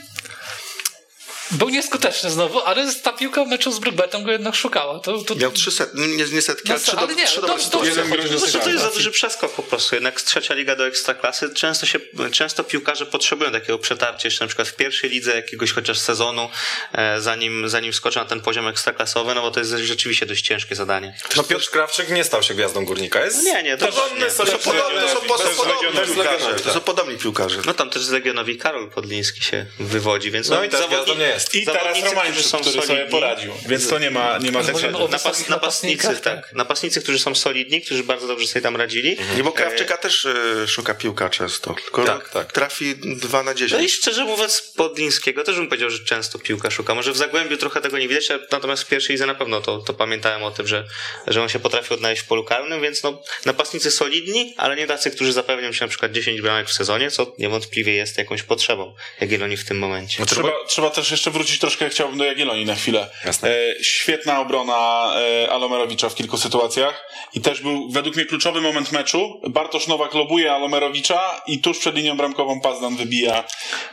Był nieskuteczny znowu, ale ta piłka w meczu z Brugbetem go jednak szukała. To, to... Miał trzy set, nie, nie setki, No, ale trzy, ale do, nie, trzy to- to- sytuacje. Jeden groźny Znaczy, to jest za duży przeskok po prostu. Jednak z trzecia liga do ekstraklasy często się, często piłkarze potrzebują takiego przetarcia jeszcze na przykład w pierwszej lidze jakiegoś chociaż sezonu, e, zanim, zanim skoczą na ten poziom ekstraklasowy, no bo to jest rzeczywiście dość ciężkie zadanie. No Piotr Krawczyk nie stał się gwiazdą górnika. Jest No nie, nie, to porządny, nie. To są podobni, to są piłkarze. To są podobni piłkarze. No tam też z Legionowi Karol Podliński się wywodzi, więc No i gwiazdą nie jest. I teraz którzy są który sobie solidni. poradził. Więc to nie ma, nie ma o Napas, napastnicy, tak. Napastnicy, którzy są solidni, którzy bardzo dobrze sobie tam radzili. Nie, bo Krawczyka też e, szuka piłka często. Tylko Tak, tak. trafi dwa na No i szczerze mówiąc, Podlińskiego też bym powiedział, że często piłka szuka. Może w Zagłębiu trochę tego nie widać, natomiast w pierwszej lidze na pewno to, to pamiętałem o tym, że, że on się potrafi odnaleźć w polu karnym, więc no, napastnicy solidni, ale nie tacy, którzy zapewnią się na przykład 10 bramek w sezonie, co niewątpliwie jest jakąś potrzebą Jagiellonii w tym momencie. Trzeba, trzeba też jeszcze wrócić troszkę, chciałbym do Jagiellonii na chwilę. Jasne. E, świetna obrona e, Alomerowicza w kilku sytuacjach i też był według mnie kluczowy moment meczu. Bartosz Nowak lobuje Alomerowicza i tuż przed linią bramkową Pazdan wybija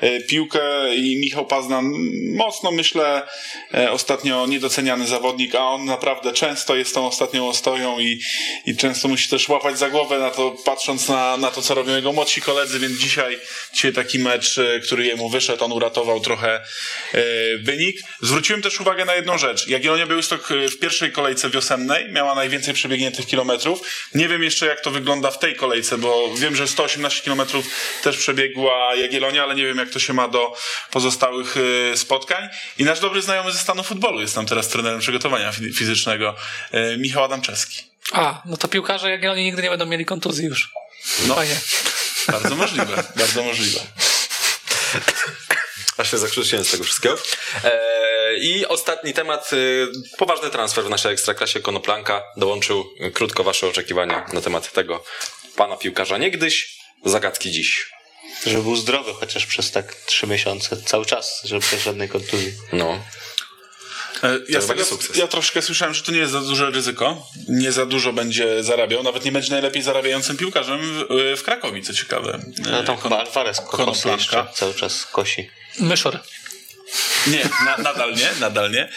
e, piłkę i Michał Pazdan mocno myślę e, ostatnio niedoceniany zawodnik, a on naprawdę często jest tą ostatnią ostoją i, i często musi też łapać za głowę na to, patrząc na, na to, co robią jego młodsi koledzy, więc dzisiaj, dzisiaj taki mecz, e, który jemu wyszedł, on uratował trochę e, wynik. Zwróciłem też uwagę na jedną rzecz. Jagiellonia Białystok e, w pierwszej kolejce wiosennej miała najwięcej przebiegniętych kilometrów. Nie wiem jeszcze, jak to wygląda w tej kolejce, bo wiem, że 118 kilometrów też przebiegła Jagiellonia, ale nie wiem, jak to się ma do pozostałych e, spotkań. I nasz dobry znajomy ze stanu futbolu jest tam teraz trenerem przygotowania fi- fizycznego, e, Michał Adamczewski. A, no to piłkarze Jagiellonii nigdy nie będą mieli kontuzji już. No. Fajnie. Bardzo możliwe, bardzo możliwe. Aż się zakrztusiłem z tego wszystkiego. E, I ostatni temat, y, poważny transfer w naszej ekstraklasie Konoplanka dołączył krótko wasze oczekiwania na temat tego pana piłkarza niegdyś, zagadki dziś. Żeby był zdrowy chociaż przez tak trzy miesiące, cały czas, żeby bez żadnej kontuzji. No, E, Ja, tego, ja troszkę słyszałem, że to nie jest za duże ryzyko. Nie za dużo będzie zarabiał. Nawet nie będzie najlepiej zarabiającym piłkarzem w, w Krakowie, co ciekawe. No tam E, chyba Alvarez Konoplanka. jeszcze cały czas kosi. Myszor. Nie, na, nadal nie, nadal nie.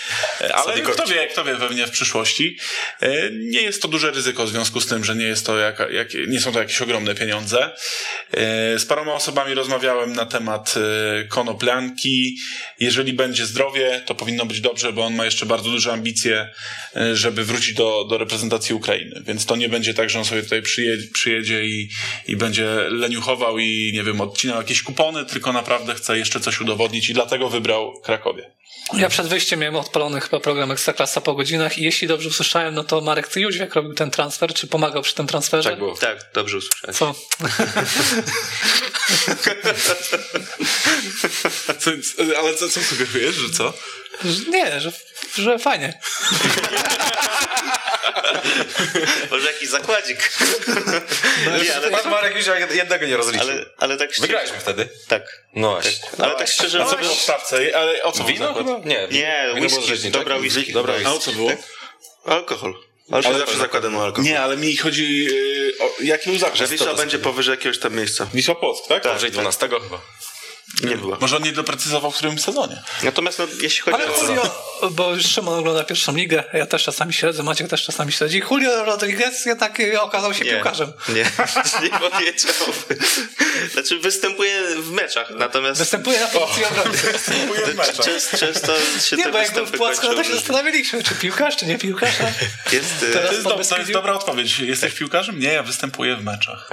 E, Ale kto wie, kto wie pewnie w przyszłości. E, Nie jest to duże ryzyko w związku z tym, że nie jest to jaka, jak, nie są to jakieś ogromne pieniądze. E, Z paroma osobami rozmawiałem na temat konoplanki. Jeżeli będzie zdrowie, to powinno być dobrze, bo on ma jeszcze bardzo duże ambicje, żeby wrócić do, do reprezentacji Ukrainy. Więc to nie będzie tak, że on sobie tutaj przyjedzie, przyjedzie i, i będzie leniuchował i nie wiem, odcinał jakieś kupony, tylko naprawdę chce jeszcze coś udowodnić i dlatego wybrał Krakowie. Ja przed wyjściem miałem odpalony chyba program Ekstraklasa po godzinach i jeśli dobrze usłyszałem, no to Marek Cyjuźwiak robił ten transfer, czy pomagał przy tym transferze? tak było. Tak, dobrze usłyszałeś. Co? Co, ale co, co sugerujesz, że co? Nie, że, że fajnie. Może jakiś zakładzik. nie, ale, Pan Marek już jednego nie rozliczył. ale, ale tak szczerze. Wygraliśmy wtedy. Tak. No właśnie. Ale tak szczerze A co było w stawce? Ale o co Wino chyba? Nie, Nie, wino whisky, było rzeźnicze. dobra whisky. Dobra A whisky. o co było? Alkohol. Ale zawsze zakładam o alkohol. Nie, ale mi chodzi yy, o jaki był zakład? Że Wisła będzie powyżej jakiegoś tam miejsca. Wisła Płock, tak? Powyżej 12 chyba. Nie była. Może on nie doprecyzował w którym sezonie. Natomiast no, jeśli chodzi Ale o... Julio, bo już Szymon ogląda pierwszą ligę, ja też czasami śledzę, Maciek też czasami śledzi. Julio Rodriguez jednak y, okazał się Nie, piłkarzem. nie, nie powiedziałbym. Znaczy występuje w meczach, natomiast Występuje na pozycji obrony. Dziękuję w meczach. często, często się Nie, te bo jak był w Płocku, no to się zastanawialiśmy, czy piłkarz, czy nie piłkarz. a Jest, Teraz To jest, do, to jest dobra odpowiedź. Jesteś piłkarzem? Nie, ja występuję w meczach.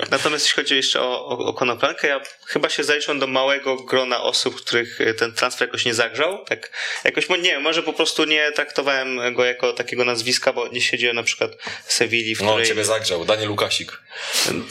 e, Natomiast jeśli chodzi jeszcze o, o, o Konoplankę, ja chyba się zaliczam do małego grona osób, których e, ten transfer jakoś nie zagrzał. Tak, jakoś, nie wiem, może po prostu nie traktowałem go jako takiego nazwiska, bo nie siedziałem na przykład w Sewilli, w No, której... ciebie zagrzał. Daniel Łukasik.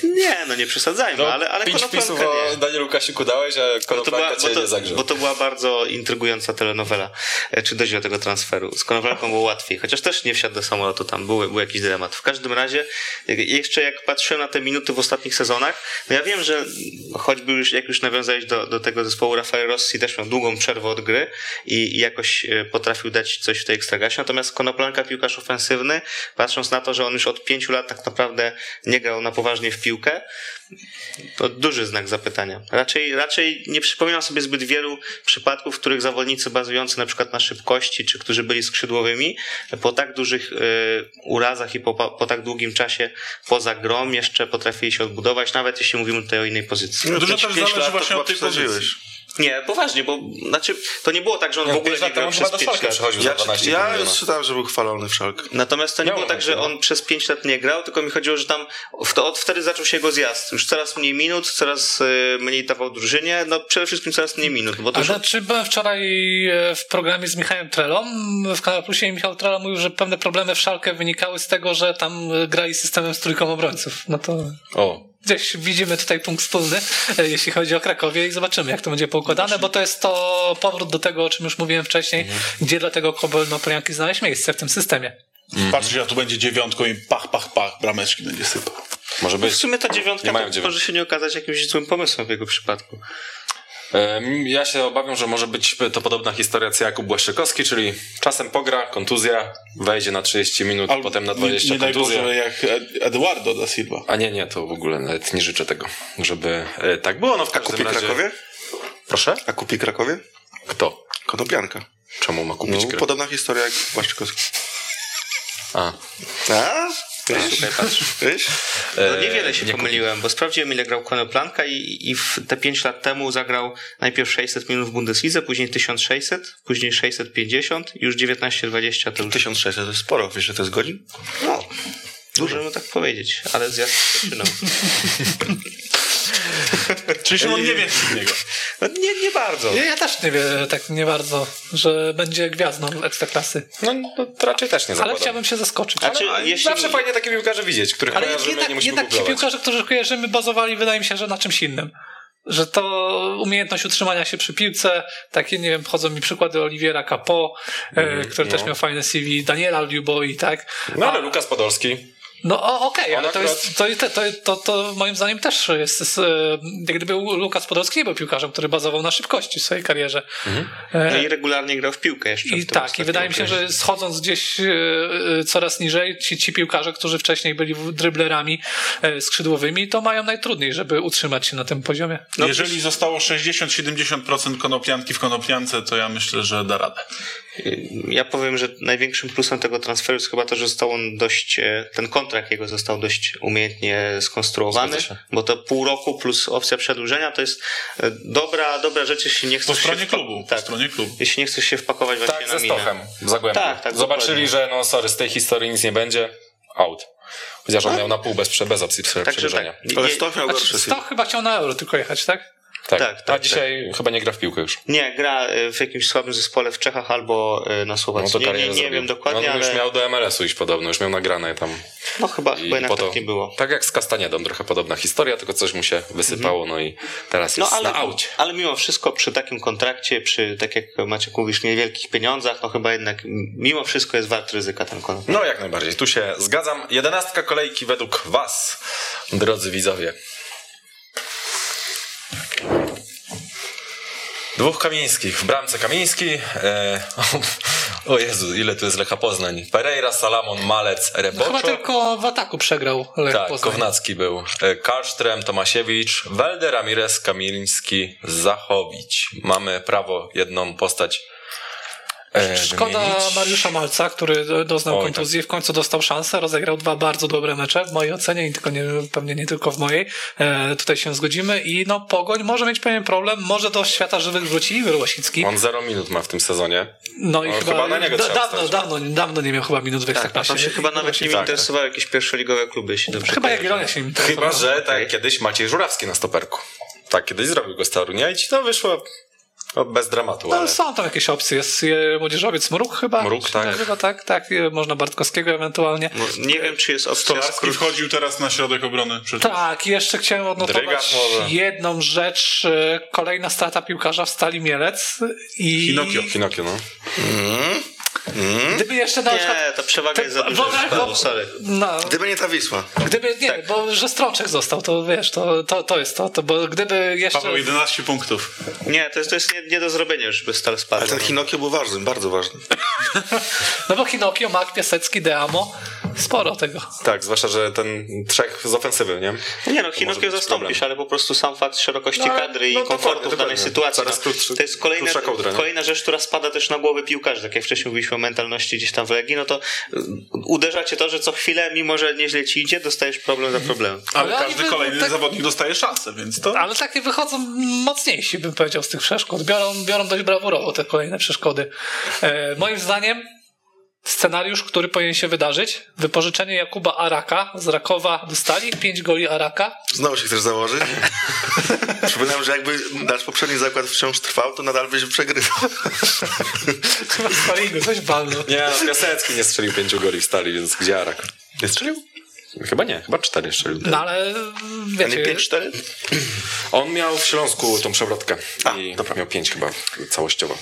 Nie, no nie przesadzajmy, No, ale, ale pięć wpisów o nie. Danielu Łukasiku dałeś, a Konoplanka cię nie to, zagrzał. bo to była bardzo intrygująca telenowela. E, Czy dojść do tego transferu? Z Konoplanką było łatwiej, chociaż też nie wsiadł do samolotu tam, był, był jakiś dylemat. W każdym razie, jak- jeszcze jak patrzyłem na te minuty w ostatnich sezonach, no ja wiem, że choćby już, jak już nawiązałeś do, do tego zespołu, Rafael Rossi też miał długą przerwę od gry i, i jakoś e, potrafił dać coś w tej ekstragasie, natomiast Konoplanka piłkarz ofensywny, patrząc na to, że on już od pięciu lat tak naprawdę nie grał na poważnie w piłkę, to duży znak zapytania. Raczej, raczej nie przypominam sobie zbyt wielu przypadków, w których zawodnicy bazujący na przykład na szybkości, czy którzy byli skrzydłowymi, po tak dużych y, urazach i po, po tak długim czasie poza grom jeszcze potrafili się odbudować, nawet jeśli mówimy tutaj o innej pozycji. No, Dużo Te też zależy właśnie od tej pozycji. Nie, poważnie, bo znaczy, to nie było tak, że on w ogóle nie grał przez do 5 Szalki lat. Ja, za 12 ja już czytałem, że był chwalony w szalkę. Natomiast to nie Miał było tak, że on przez 5 lat nie grał, tylko mi chodziło, że tam w to, od wtedy zaczął się jego zjazd. Już coraz mniej minut, coraz y, mniej dawał drużynie, no przede wszystkim coraz mniej minut, bo to A już znaczy byłem wczoraj e, w programie z Michałem Trelą w Kanal Plusie i Michał Trela mówił, że pewne problemy w Szalkę wynikały z tego, że tam e, grali systemem z trójką obrońców. No to O, gdzieś widzimy tutaj punkt wspólny, e, jeśli chodzi o Krakowie i zobaczymy, jak to będzie poukładane, bo to jest to powrót do tego, o czym już mówiłem wcześniej, gdzie dlatego Kobel no Polianki znaleźć miejsce w tym systemie. Patrz, że tu będzie dziewiątką i pach, pach, pach, brameczki będzie sypał. może być. w sumie ta dziewiątka Nie to może się nie okazać jakimś złym pomysłem w jego przypadku. Ja się obawiam, że może być to podobna historia co Jakub Błaszczykowski, czyli czasem pogra, kontuzja, wejdzie na 30 minut, Albo potem na nie, 20 nie daj kontuzja. Boże, jak Ed- Eduardo da Silva. A nie, nie, to w ogóle nawet nie życzę tego, żeby e, tak było. No w A każdym kupi razie... Krakowie? Proszę? A kupi Krakowie? Kto? Konopianka. Czemu ma No, kupić grę? podobna historia jak Błaszczykowski. A, A? Wiesz? Tutaj patrz. Wiesz? No niewiele się nie kupi. pomyliłem, bo sprawdziłem ile grał Konoplanka i, i w te 5 lat temu zagrał najpierw 600 minut w Bundeslidze, później 1600, później 650 i już 19-20 to już 1600 to jest sporo, wiesz, że to jest godzin? no, możemy tak powiedzieć, ale zjazd no. Czyli Szymon nie wie z niego. no nie, nie bardzo. Ja, ja też nie wiem, tak nie bardzo, że będzie gwiazdą ekstraklasy. no, no to raczej też nie Ale zakładam. chciałbym się zaskoczyć. Znaczy, Ale jeśli- Zawsze fajnie takie piłkarze widzieć, których Ale kojarzymy, jednak, nie musimy jednak ci piłkarze, których kojarzymy, bazowali, wydaje mi się, że na czymś innym. Że to umiejętność utrzymania się przy piłce, takie, nie wiem, chodzą mi przykłady Oliwiera Capo, e, który też no. miał fajne CV, Daniela Liuboi, tak? No ale Lukas Podolski. No okej, On ale to, akurat- jest, to, to, to, to, moim zdaniem też jest, jest e, jak gdyby Lukas Podolski nie był piłkarzem, który bazował na szybkości w swojej karierze. E, No i regularnie grał w piłkę jeszcze. w i tak, i wydaje mi się, że schodząc gdzieś e, coraz niżej, ci, ci piłkarze, którzy wcześniej byli dryblerami skrzydłowymi, to mają najtrudniej, żeby utrzymać się na tym poziomie. No, Jeżeli zostało 60-70% konopianki w konopiance, to ja myślę, że da radę. Ja powiem, że największym plusem tego transferu jest chyba to, że został on dość, e, ten kontrakt jego został dość umiejętnie skonstruowany, bo to pół roku plus opcja przedłużenia to jest e, dobra, dobra rzecz, jeśli nie Po chcesz stronie się... klubu. Po Tak, stronie klubu. jeśli nie chcesz się wpakować właśnie Tak, na ze minę. Stochem w Zagłębiu. Tak, tak, Zobaczyli, dokładnie. że no sorry, z tej historii nic nie będzie, out. Chociaż on miał na pół bez, bez opcji prze- Także przedłużenia. tak. Ale Stoch miał Znaczy, gorsze Stoch chyba chciał na euro tylko jechać, tak? Tak, tak, a tak, dzisiaj chyba nie gra w piłkę już. nie, gra e, w jakimś słabym zespole w Czechach albo e, na No Słowacji. to nie, nie, nie wiem dokładnie, no, on ale już miał do MLS-u iść podobno, już miał nagrane tam. no chyba, I chyba jednak po to, tak nie było. Tak jak z Castaniedą, trochę podobna historia, tylko coś mu się wysypało, no i teraz No jest ale, na aucie. ale mimo wszystko przy takim kontrakcie, przy, tak jak Maciek mówisz, niewielkich pieniądzach, no chyba jednak mimo wszystko jest wart ryzyka ten kontrakt. No jak najbardziej, tu się zgadzam. Jedenastka kolejki według was, drodzy widzowie. Dwóch Kamińskich. W bramce Kamiński. E, o Jezu, ile tu jest Lecha Poznań. Pereira, Salamon, Malec, No, chyba Reboczo. tylko w ataku przegrał Lech Tak, Poznań. Kownacki był. E, Karsztrem, Tomasiewicz, Welde, Ramirez, Kamiliński, Zachowicz. Mamy prawo jedną postać Szkoda wymienić. Mariusza Malca, który do- doznał Oj, tak. kontuzji, w końcu dostał szansę, rozegrał dwa bardzo dobre mecze, w mojej ocenie i tylko nie, pewnie nie tylko w mojej. E, tutaj się zgodzimy i no Pogoń może mieć pewien problem, może do świata żywych wróci Igor Łosicki. On zero minut ma w tym sezonie. No i on chyba, chyba na niego da, dawno, wstać. dawno, dawno nie miał chyba minut w Tak, Ekstraklasie. tam się chyba nawet nie tak, interesowały jakieś pierwszoligowe kluby, jeśli dobrze Chyba. Jagiellonia się Chyba, że tak kiedyś Maciej Żurawski na stoperku. Tak, kiedyś zrobił go z Torunia i ci to wyszło no, bez dramatu, No, ale... są tam jakieś opcje. Jest e, młodzieżowiec Mruk chyba. Mruk, tak. Chyba tak, tak. e, Można Bartkowskiego ewentualnie. No, nie wiem, czy jest opcja Stolarski wchodził teraz na środek obrony. Przecież. Tak, i jeszcze chciałem odnotować jedną rzecz. e, Kolejna strata piłkarza w Stali Mielec. I Pinokio. Pinokio, no. Gdyby jeszcze na przykład... Nie, ta przewaga jest za duża. wyobraź- Paweł, sorry. No, Gdyby nie ta Wisła. gdyby nie, bo że Strączek został, to wiesz, to, to, to jest to, to. Bo gdyby jeszcze... Paweł 11 punktów. Nie, to jest, to jest nie, nie do zrobienia już, by Stal spadł. Ale ten Hinokio był ważny, bardzo ważny. No bo Hinokio, Mak, Piasecki, Deamo, sporo tego. Tak, zwłaszcza, że ten trzech z ofensywy, nie? Nie no, Hinokio zastąpisz, problem. ale po prostu sam fakt szerokości No, kadry no i komfortu dokładnie, w danej sytuacji. Coraz No, krótszy- to jest kolejna, kołdra, kolejna rzecz, która spada też na głowę piłkarzy. Tak jak wcześniej mówiliśmy o mentalności gdzieś tam w Legii, no to y, uderza cię to, że co chwilę, mimo że nieźle ci idzie, dostajesz problem za problemem. Ale, Ale każdy kolejny tak- zawodnik dostaje szansę, więc to... Ale takie wychodzą mocniejsi, bym powiedział, z tych przeszkód. Biorą, biorą dość brawurowo te kolejne przeszkody. E, moim zdaniem scenariusz, który powinien się wydarzyć, wypożyczenie Jakuba Araka z Rakowa do Stali, 5 goli Araka. Znowu się chcesz założyć? Przypominam, że jakby nasz poprzedni zakład wciąż trwał, to nadal byś przegrywał. Chyba Sparingu, coś balno. Nie, no, Piasecki nie strzelił pięciu goli w stali, więc gdzie Arak? Nie strzelił? Chyba nie, chyba cztery strzelił. No ale A nie wiecie, 5-4? On miał w Śląsku tą przewrotkę i miał pięć chyba całościowo.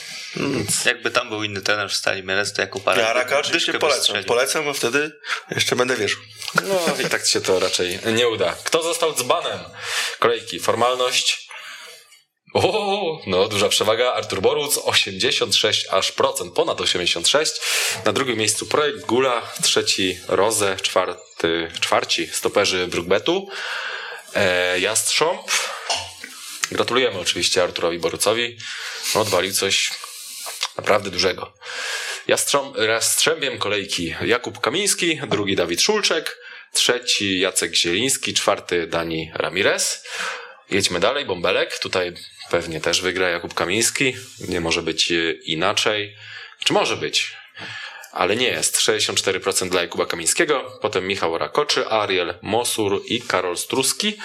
Jakby tam był inny trener w Stali Mielec, to Jakub Arek Ja Raka oczywiście polecam. strzelił. Polecam, a wtedy jeszcze będę wierzył. No i tak się to raczej nie uda. Kto został dzbanem? Kolejki, formalność. O, no duża przewaga. Artur Boruc 86 aż procent, ponad 86. Na drugim miejscu projekt Gula, trzeci Roze, czwarty, czwarci stoperzy Brugbetu. E, Jastrząb. Gratulujemy oczywiście Arturowi Borucowi. No, odwalił coś naprawdę dużego. Jastrzębiem kolejki Jakub Kamiński, drugi Dawid Szulczek, trzeci Jacek Zieliński, czwarty Dani Ramirez. Jedźmy dalej, Bąbelek. Tutaj pewnie też wygra Jakub Kamiński. Nie może być e, inaczej. Czy może być? Ale nie jest. 64% dla Jakuba Kamińskiego, potem Michał Rakoczy, Ariel Mosur i Karol Struski.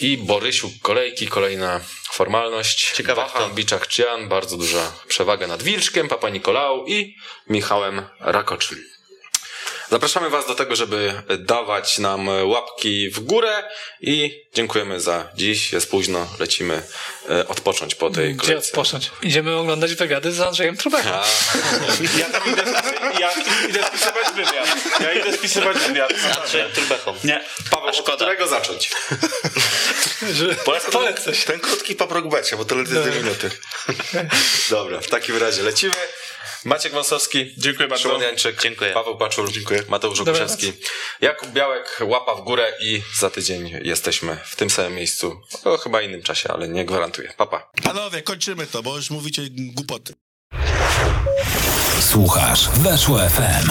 I Borysiu kolejki, kolejna formalność. Ciekawe Wahan kto. Biczak Cian, bardzo duża przewaga nad Wilczkiem, Papa Nikolał i Michałem Rakoczym. Zapraszamy Was do tego, żeby dawać nam łapki w górę i dziękujemy za dziś. Jest późno, lecimy e, odpocząć po tej gdzie kolejce. odpocząć? Idziemy oglądać wywiady z Andrzejem Trubechem. A, Ja tam idę, ja idę spisywać wywiad. Ja idę spisywać wywiad. Andrzejem Turbechą. Nie. Paweł, od szkoda. którego zacząć? Polecam ten, ten krótki paprogbecie, bo to lecę dwie minuty. Dobra, w takim razie lecimy. Maciek Wąsowski, Dziękuję bardzo. Szymon Jańczyk, Dziękuję. Paweł Paczul, Dziękuję. Mateusz Okuszewski, Jakub Białek, łapa w górę i za tydzień jesteśmy w tym samym miejscu. O chyba innym czasie, ale nie gwarantuję. Papa. Panowie, kończymy to, bo już mówicie głupoty. Słuchasz Weszło FM.